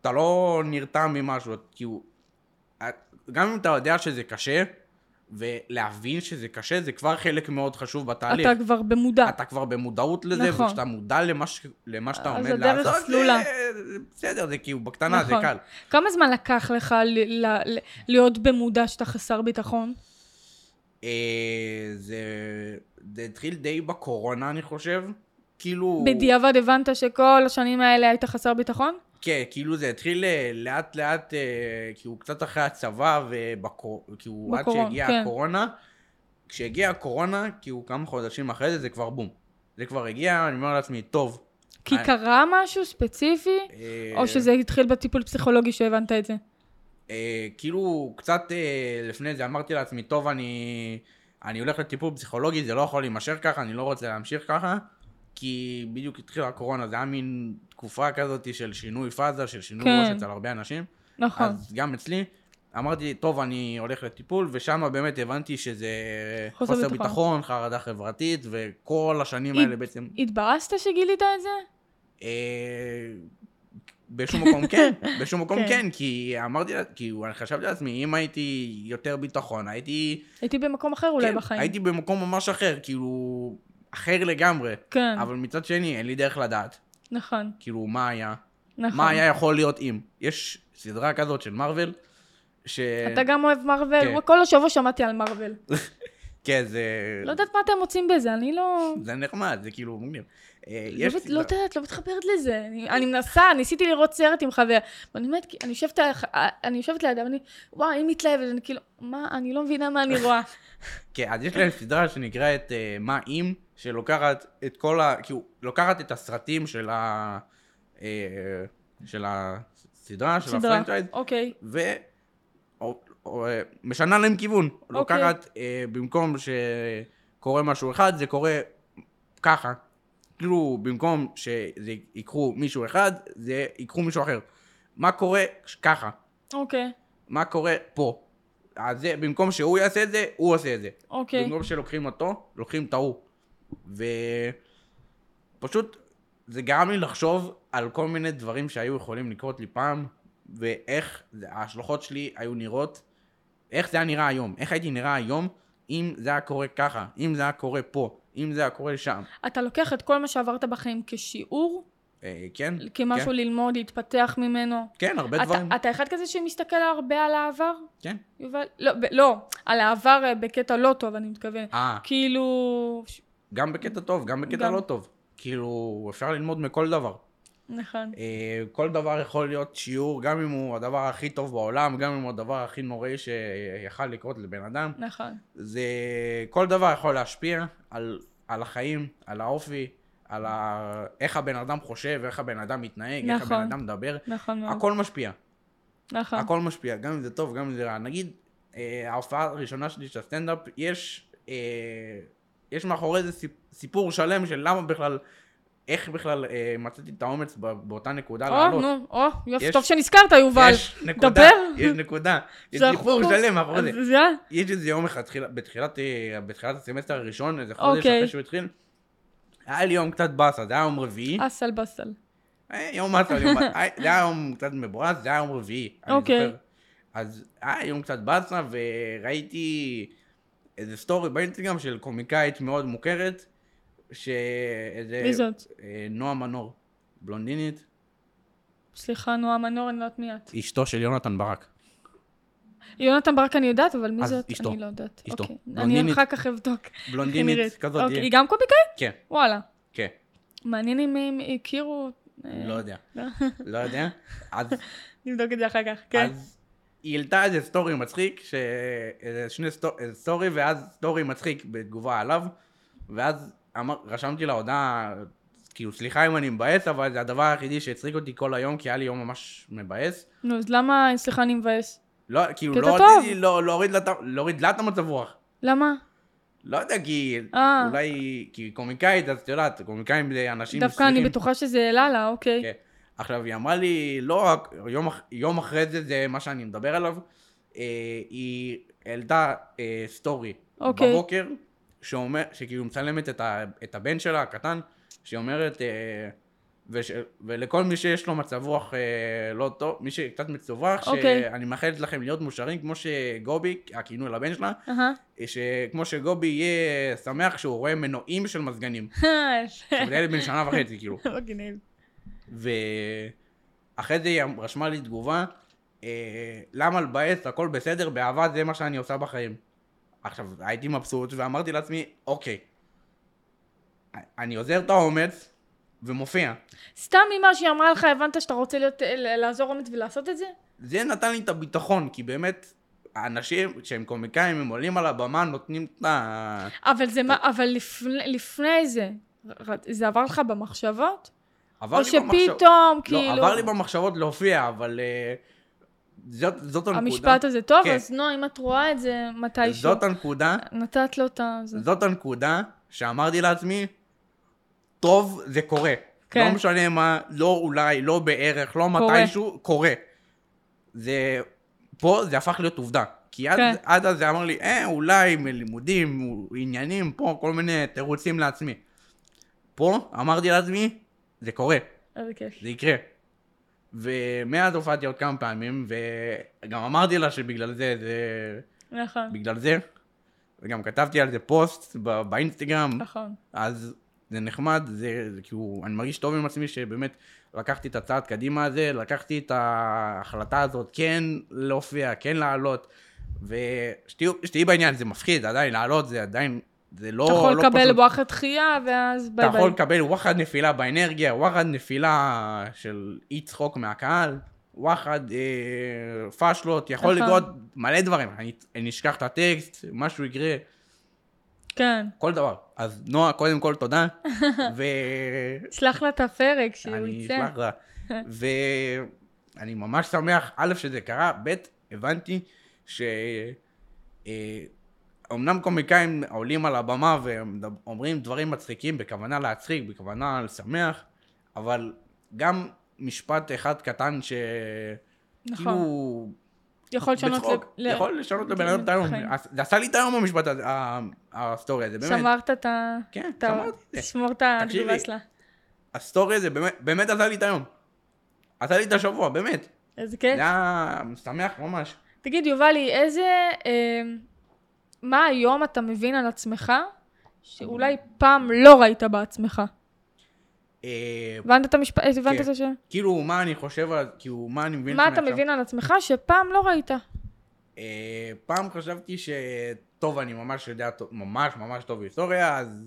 אתה לא נרתע ממשהו. כאילו, גם אם אתה יודע שזה קשה, ולהבין שזה קשה, זה כבר חלק מאוד חשוב בתהליך. אתה כבר במודע. אתה כבר במודעות לזה, נכון. וכשאתה מודע למה, ש... למה שאתה אז עומד הדרך לעשות, סלולה. זה... זה בסדר, זה כאילו בקטנה, זה נכון. קל. כמה זמן לקח לך ל- ל- ל- להיות במודע שאתה חסר ביטחון? אה, זה... זה התחיל די בקורונה, אני חושב. כאילו... בדיעבד הבנת שכל השנים האלה היית חסר ביטחון? כן, כאילו זה התחיל אה, לאט לאט, אה, כאילו קצת אחרי הצבא, וכאילו עד בקורונה, שהגיעה כן. הקורונה. כשהגיעה הקורונה, כאילו כמה חודשים אחרי זה, זה כבר בום. זה כבר הגיע, אני אומר לעצמי, טוב. כי אה, קרה משהו ספציפי? אה, או שזה התחיל בטיפול פסיכולוגי שהבנת את זה? אה, כאילו, קצת אה, לפני זה אמרתי לעצמי, טוב, אני, אני הולך לטיפול פסיכולוגי, זה לא יכול להימשך ככה, אני לא רוצה להמשיך ככה, כי בדיוק התחילה הקורונה, זה היה מין תקופה כזאת של שינוי פאזה, של שינוי כן. ראש אצל הרבה אנשים, נכון. אז גם אצלי, אמרתי, טוב, אני הולך לטיפול, ושם באמת הבנתי שזה חוסר חוסר ביטחון. ביטחון, חרדה חברתית, וכל השנים הת- האלה בעצם... התבאסת שגילית את זה? אה, בשום מקום כן, *laughs* בשום מקום כן. כן, כי אמרתי, כי אני חשבתי לעצמי, אם הייתי יותר ביטחון, הייתי... הייתי במקום אחר אולי כן, בחיים. הייתי במקום ממש אחר, כאילו... אחר לגמרי. כן, אבל מצד שני, אין לי דרך לדעת. נכון, כאילו, מה היה? נכון. מה היה יכול להיות אם? יש סדרה כזאת של מארוול, ש... אתה גם אוהב מארוול? כן. כל השבוע שמעתי על מארוול. *laughs* כן, זה... לא יודעת מה אתם מוצאים בזה, אני לא... זה נחמד, זה כאילו מגניב. אה, לא לא יודעת, לא מתחברת לזה. אני- מנסה, ניסיתי לראות סרט עם חבר. ואני אומרת, אני יושבת לידה, ואני, וואו, היא מתלהבת, אני כאילו, מה, אני לא מבינה מה אני רואה. *laughs* כן, אז יש להם סדרה שנקראת אה, מה אם, שלוקחת את כל ה... כאילו, לוקחת את הסרטים של ה... אה, של הסדרה, של סדרה, הפרנצ'ייז, אוקיי. ו... או, או, אה, משנה להם כיוון. לוקחת, אה, במקום שקורה משהו אחד, זה קורה ככה. כאילו, במקום שזה ייקחו מישהו אחד, זה ייקחו מישהו אחר. מה קורה ככה? אוקיי, מה קורה פה? אז זה, במקום שהוא יעשה את זה, הוא עושה את זה. אוקיי. במקום שלוקחים אותו, לוקחים את ההוא. ופשוט זה גרם לי לחשוב על כל מיני דברים שהיו יכולים לקרות לי פעם, ואיך ההשלכות שלי היו נראות, איך זה היה נראה היום, איך הייתי נראה היום אם זה היה קורה ככה, אם זה היה קורה פה, אם זה היה קורה שם. אתה לוקח את כל מה שעברת בחיים כשיעור, אה, כן? כמשהו כן, ללמוד, להתפתח ממנו. כן, הרבה אתה- דברים. אתה אחד כזה שמסתכל הרבה על העבר? כן. יובל? לא, ב- לא, על העבר אה, בקטע לא טוב, אני מתכוון. אה, כאילו... ש- גם בקטע טוב, גם בקטע גם. לא טוב. כאילו, אפשר ללמוד מכל דבר. נכון. אה, כל דבר יכול להיות שיעור, גם אם הוא הדבר הכי טוב בעולם, גם אם הוא הדבר הכי נוראי שיכל לקרות לבן אדם. נכון. זה... כל דבר יכול להשפיע על, על החיים, על האופי, על ה... איך הבן אדם חושב, איך הבן אדם מתנהג, איך נכון. הבן אדם מדבר. נכון מאוד. הכל משפיע. נכון. הכל משפיע, גם אם זה טוב, גם אם זה רע. נגיד, אה, ההופעה הראשונה שלי של הסטנדאפ, יש, אה, יש מאחורי זה סיפ- סיפור שלם של למה בכלל, איך בכלל אה, מצאתי את האומץ באותה נקודה או, לעלות. נו, או, יופי, טוב שנזכרת, יובל. יש נקודה, דבר. יש נקודה, יש זה סיפור. שלם מאחורי זה. יאללה. יש איזה יום אחד, תחילה- בתחילת, אה, בתחילת הסמסטר הראשון, איזה חודש אוקיי. אחרי שהוא התחיל, היה לי יום קצת באסה, זה היה יום רביעי. אסל. אה, יום באסה, יום באסה, אה, זה היה יום קצת מבואס, זה היה יום רביעי, אוקיי. אז היה יום קצת באסה, וראיתי איזה סטורי באינסטגרם של קומיקאית מאוד מוכרת, שאיזה... מי זאת? אה, נועה מנור, בלונדינית, סליחה, נועה מנור, אני לא יודעת מי את. אשתו של יונתן ברק. יונתן ברק אני יודעת, אבל מי זאת? אשתו. אני לא יודעת. אשתו. אוקיי. אני. אחר כך אבדוק. בלונדינית. כזאת. אוקיי, היא- היא גם קומיקאית? כן, וואלה. כן. מעניין אם הם הכירו... אה, לא יודע. לא. לא יודע. *laughs* אז נבדוק את זה אחר כך, כן. אז היא העלתה איזה סטורי מצחיק, ש... שני סטור... סטורי ואז סטורי מצחיק בתגובה עליו, ואז אמר... רשמתי לה הודעה, כאילו סליחה אם אני מבאס, אבל זה הדבר היחידי שהצחיק אותי כל היום, כי היה לי יום ממש מבאס. נו, אז למה, סליחה, אני מבאס? לא, כאילו לא. רציתי לא, להוריד לה, את ה- להוריד לה את המצב רוח. למה? לא יודע, כי אה. אולי, כי קומיקאית, אז את יודעת, קומיקאים זה אנשים דווקא אני שמחים. בטוחה שזה העלה לה, אוקיי. עכשיו, היא אמרה לי, לא רק, יום, יום אחרי זה, זה מה שאני מדבר עליו, אה, היא העלתה אה, סטורי אוקיי. בבוקר, שאומר, שכאילו מצלמת את, ה, את הבן שלה הקטן, שאומרת, אה, וש, ולכל מי שיש לו מצב רוח אה, לא טוב, מי שקצת מצווח, אוקיי. שאני מאחלת לכם להיות מאושרים, כמו שגובי, הכינוי לבן שלה, אהה. שכמו שגובי יהיה שמח כשהוא רואה מנועים של מזגנים. יפה. עכשיו, זה ילד בן שנה וחצי, כאילו. מגניב. ואחרי זה היא רשמה לי תגובה, אה, למה לבאס, הכל בסדר, באהבה זה מה שאני עושה בחיים. עכשיו, הייתי מבסוט ואמרתי לעצמי, אוקיי, אני עוזר את האומץ ומופיע. סתם ממה שהיא אמרה לך, הבנת שאתה רוצה להיות, ל- לעזור אומץ ולעשות את זה? זה נתן לי את הביטחון, כי באמת, האנשים שהם קומיקאים, הם עולים על הבמה, נותנים את ה... אבל זה מה, אבל לפני, לפני זה, זה עבר לך במחשבות? או לי במחשב- שפתאום, כאילו... לא, עבר לי במחשבות להופיע, אבל אה, זאת, זאת הנקודה. המשפט הזה טוב, כן. אז נועה, אם את רואה את זה מתישהו, זאת הנקודה, נתת לו את ה... זאת הנקודה שאמרתי לעצמי, טוב, זה קורה. כן. לא משנה מה, לא אולי, לא בערך, לא קורה. מתישהו, קורה. זה, פה זה הפך להיות עובדה. כי עד, כן. עד אז זה אמר לי, אה, אולי מלימודים, עניינים, פה, כל מיני תירוצים לעצמי. פה אמרתי לעצמי, זה קורה, איזה כיף. זה יקרה. ומאז הופעתי עוד כמה פעמים, וגם אמרתי לה שבגלל זה, זה... נכון. בגלל זה. וגם כתבתי על זה פוסט ב- באינסטגרם, נכון. אז זה נחמד, זה, זה כאילו, אני מרגיש טוב עם עצמי שבאמת לקחתי את הצעד קדימה הזה, לקחתי את ההחלטה הזאת כן להופיע, כן לעלות, ושתהיו שתהיי בעניין, זה מפחיד, עדיין לעלות זה עדיין, זה לא, אתה יכול לא לקבל פשוט. וואחד דחייה, ואז ביי אתה ביי. יכול לקבל וואחד נפילה באנרגיה, וואחד נפילה של אי צחוק מהקהל, וואחד אה, פאשלות, יכול נכון. לקרות מלא דברים, אני, אני אשכח את הטקסט, משהו יקרה, כן. כל דבר. אז נועה, קודם כל תודה, *laughs* ו... שלח לה את הפרק, שהוא אני יצא. אשלח לה. *laughs* ואני ממש שמח, א', שזה קרה, ב', הבנתי ש... אה, אמנם קומיקאים עולים על הבמה ואומרים דברים מצחיקים בכוונה להצחיק, בכוונה לשמח, אבל גם משפט אחד קטן ש... נכון. כאילו... יכול לשנות... בצחוק, ל- יכול לשנות לבן אדם את היום. חיים. זה עשה לי את היום המשפט הזה, הסטורי הזה, באמת. שמרת את ה... כן, שמרתי את זה. שמור את התגובה. שלה. הסטורי הזה באמת, עשה לי את היום. עשה לי את השבוע, באמת. איזה זה כיף. היה משמח ממש. תגיד, יובלי, איזה... מה היום אתה מבין על עצמך, שאולי פעם לא ראית בעצמך? אה, הבנת את המשפט? הבנת כן. את השאלה? כאילו, מה אני חושב על... כאילו, מה אני מבין מה אתה מבין על עצמך שפעם לא ראית? אה, פעם חשבתי ש... טוב, אני ממש יודע, ממש ממש טוב בהיסטוריה, אז...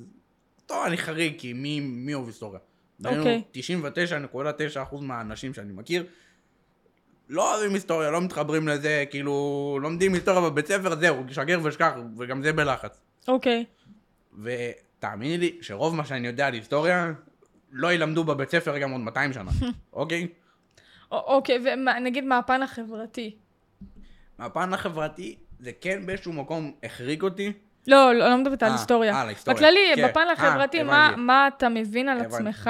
טוב, אני חריג, כי מי אוהב היסטוריה? אוקיי. 99.9% מהאנשים שאני מכיר לא אוהבים היסטוריה, לא מתחברים לזה, כאילו, לומדים היסטוריה בבית ספר, זהו, שגר ושכח, וגם זה בלחץ. אוקיי. ותאמיני לי שרוב מה שאני יודע על היסטוריה, לא ילמדו בבית ספר גם עוד 200 שנה, *laughs* אוקיי? אוקיי, ונגיד מהפן החברתי. מהפן החברתי, זה כן באיזשהו מקום החריג אותי. לא, לא, לא מדברת על אה, היסטוריה. אה, על ההיסטוריה. בכללי, כן. בפן אה, החברתי, מה. מה אתה מבין על. עצמך?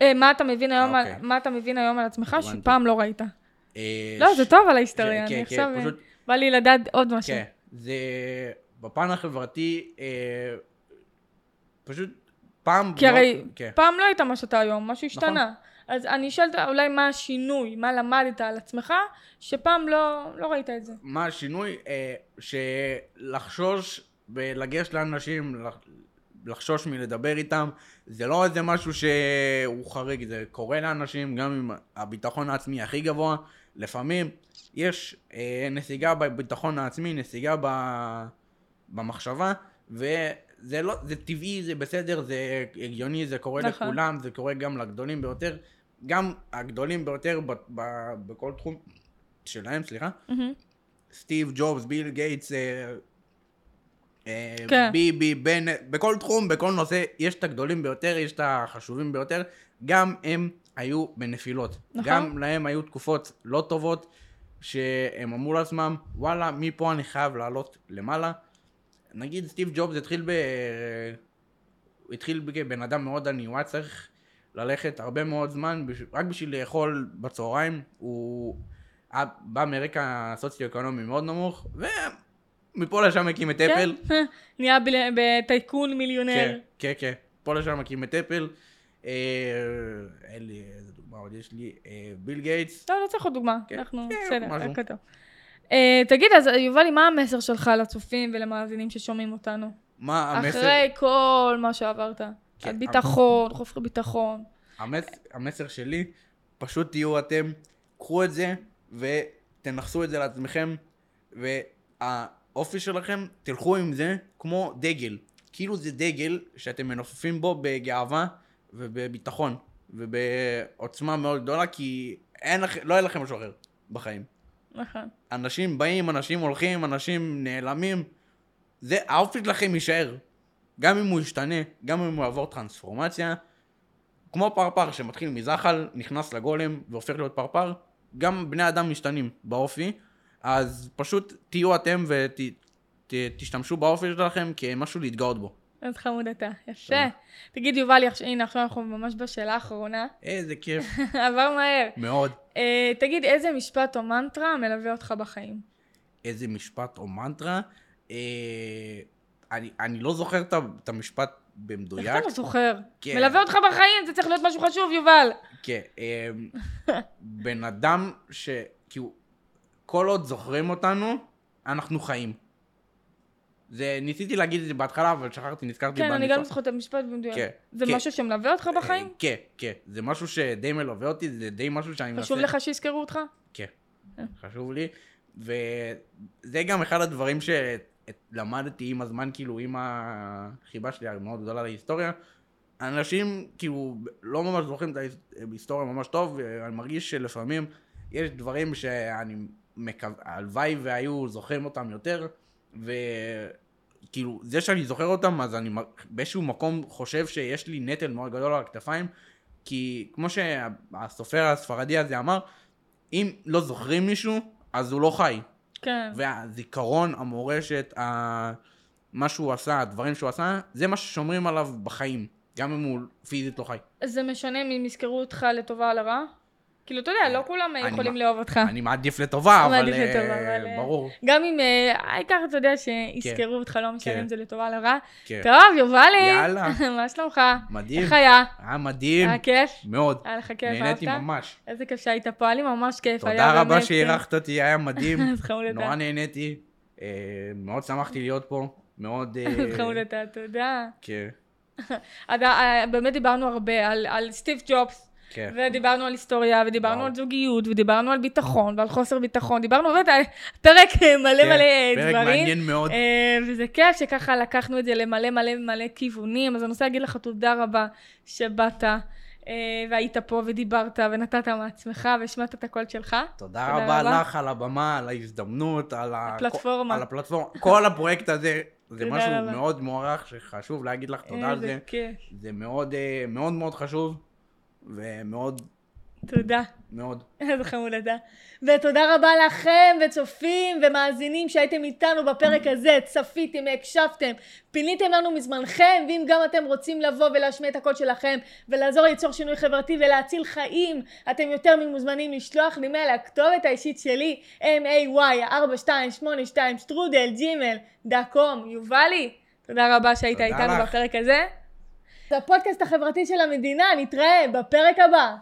אה, מה אתה מבין היום על, אוקיי. מה אתה מבין היום על עצמך. שפעם לא ראית? אה, לא, ש- זה טוב על ההיסטוריה, כן, אני כן, עכשיו... אה, פשוט- בא לי לדעת עוד משהו. כן, זה בפן החברתי, אה, פשוט פעם... כי לא- הרי כן. פעם לא היית מה שאתה היום, משהו נכון. השתנה. אז אני שואלת אולי מה השינוי, מה למדת על עצמך, שפעם לא, לא ראית את זה. מה השינוי? אה, שלחשוש ולגשת לאנשים, לח- לחשוש מלדבר איתם, זה לא איזה משהו שהוא חריג, זה קורה לאנשים גם עם הביטחון העצמי הכי גבוה. לפעמים יש אה, נסיגה בביטחון העצמי, נסיגה ב, במחשבה, וזה לא, זה טבעי, זה בסדר, זה הגיוני, זה קורה נכון. לכולם, זה קורה גם לגדולים ביותר. גם הגדולים ביותר ב, ב, בכל תחום שלהם, סליחה. מהמם. סטיב ג'ובס, ביל גייטס, אה, כן. ביבי, בנט, בכל תחום, בכל נושא, יש את הגדולים ביותר, יש את החשובים ביותר, גם הם היו בנפילות. נכון. גם להם היו תקופות לא טובות, שהם אמרו לעצמם, וואלה, מפה אני חייב לעלות למעלה. נגיד סטיב ג'ובס התחיל ב... הוא התחיל כבן אדם מאוד עני, הוא היה צריך ללכת הרבה מאוד זמן. רק בשביל לאכול בצהריים, הוא בא מרקע סוציו-אקונומי מאוד נמוך, ומפה לשם הקים את אפל. כן. *laughs* נהיה בטייקון מיליונר. כן, כן, כן. פה לשם הקים את אפל. אה, אין לי איזה דוגמה עוד יש לי. אה, ביל גייטס. לא, לא צריך עוד דוגמה. כן, אנחנו, כן, בסדר. הכל טוב. אה, תגיד, אז יובלי, מה המסר שלך לצופים ולמאזינים ששומעים אותנו? מה המסר? אחרי כל מה שעברת. כן, ביטחון, חופר ביטחון. המס... המסר שלי, פשוט תהיו אתם, קחו את זה ותנכסו את זה לעצמכם, והאופי שלכם, תלכו עם זה כמו דגל. כאילו זה דגל שאתם מנופפים בו בגאווה ובביטחון ובעוצמה מאוד גדולה, כי אין לכם, לא יהיה לכם משהו אחר בחיים. נכון. אנשים באים, אנשים הולכים, אנשים נעלמים. זה, האופי שלכם יישאר. גם אם הוא ישתנה, גם אם הוא יעבור טרנספורמציה. כמו פרפר שמתחיל מזחל, נכנס לגולם והופך להיות פרפר, גם בני אדם משתנים באופי. אז פשוט תהיו אתם ותשתמשו באופי שלכם כמשהו להתגאות בו. איזה חמוד אתה. יפה. תגיד, עכשיו- הנה, עכשיו אנחנו ממש בשאלה האחרונה. איזה כיף. *laughs* עבר מהר. מאוד. אה, תגיד, איזה משפט או מנטרה מלווה אותך בחיים? איזה משפט או מנטרה. אה, אני, אני לא זוכר את המשפט במדויק. איך אתה לא זוכר? כן. מלווה אותך בחיים, זה צריך להיות משהו חשוב, יובל. כן, אמ, בן אדם ש... כל עוד זוכרים אותנו, אנחנו חיים. זה, ניסיתי להגיד את זה בהתחלה, אבל שכחתי, נזכרתי כן, אני בניסוח. גם זוכרת את המשפט במדויק. כן, זה כן. משהו שמלווה אותך בחיים? אה, כן, כן. זה משהו שדי מלווה אותי, זה די משהו שאני מנסה... חשוב לך שיזכרו אותך? כן, אה. חשוב לי. וזה גם אחד הדברים שלמדתי עם הזמן, כאילו, עם החיבה שלי המאוד גדולה להיסטוריה. אנשים, כאילו, לא ממש זוכרים את ההיסטוריה ממש טוב, ואני מרגיש שלפעמים יש דברים שאני הלוואי והיו זוכרים אותם יותר, וכאילו, זה שאני זוכר אותם, אז אני באיזשהו מקום חושב שיש לי נטל מאוד גדול על הכתפיים, כי כמו שהסופר הספרדי הזה אמר, אם לא זוכרים מישהו, אז הוא לא חי. כן. והזיכרון, המורשת, ה... מה שהוא עשה, הדברים שהוא עשה, זה מה ששומרים עליו בחיים, גם אם הוא פיזית לא חי. זה משנה אם יזכרו אותך לטובה או לרעה? כאילו, אתה יודע, לא כולם אני יכולים לאהוב אותך. אני מעדיף לטובה, אבל מעדיף לטובה, אה, אבל, אה, ברור. גם אם, אה, העיקר, אתה יודע, שיזכרו אותך, לא משנה כן. אם זה לטובה או לרעה. כן. טוב, יובלי. יאללה. *laughs* מה שלומך? מדהים. איך היה? היה מדהים, היה כיף? מאוד. היה לך כיף, נהניתי אהבת? ממש. איזה כיף שהיית פה, היה לי ממש כיף. תודה רבה שאירחת אותי, היה מדהים. *laughs* נורא נהניתי. אה, מאוד שמחתי להיות פה. מאוד... *laughs* אה, אז חמוד אתה, תודה. כן, אה, באמת דיברנו הרבה על סטיב ג'ובס, כן. ודיברנו על היסטוריה, ודיברנו וואו. על זוגיות, ודיברנו על ביטחון, ועל חוסר ביטחון, דיברנו באמת על פרק אה, *laughs* מלא כן, מלא אה, פרק דברים. מעניין מאוד. אה, וזה כיף שככה לקחנו את זה למלא מלא מלא כיוונים, אז אני רוצה להגיד לך תודה רבה שבאת. אה, והיית פה ודיברת ונתת מעצמך והשמעת את הקול שלך. תודה תודה רבה רבה. לך על הבמה, על ההזדמנות, על הפלטפורמה. על הפלטפורמה. כל הפרויקט הזה, זה משהו רבה. מאוד מוערך, שחשוב להגיד לך תודה על זה. כיף. זה מאוד אה, מאוד מאוד חשוב, ומאוד תודה. מאוד. *laughs* איזה חמוד אתה. ותודה רבה לכם, וצופים ומאזינים שהייתם איתנו בפרק הזה, צפיתם, הקשבתם, פיניתם לנו מזמנכם, ואם גם אתם רוצים לבוא ולהשמיע את הקול שלכם, ולעזור ליצור שינוי חברתי ולהציל חיים, אתם יותר ממוזמנים לשלוח לי מייל לכתובת האישית שלי, may4282 שטרודל ג'ימל דקום. יובלי, תודה רבה שהיית איתנו לך. בפרק הזה. זה הפודקאסט החברתי של המדינה, נתראה בפרק הבא.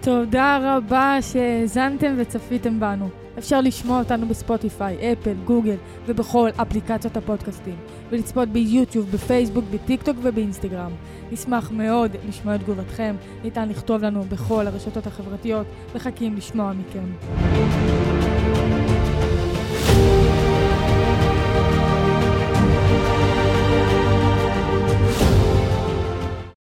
תודה רבה שהאזנתם וצפיתם בנו. אפשר לשמוע אותנו בספוטיפיי, אפל, גוגל ובכל אפליקציות הפודקאסטים, ולצפות ביוטיוב, בפייסבוק, בטיקטוק ובאינסטגרם. נשמח מאוד לשמוע את תגובתכם, ניתן לכתוב לנו בכל הרשתות החברתיות, מחכים לשמוע מכם.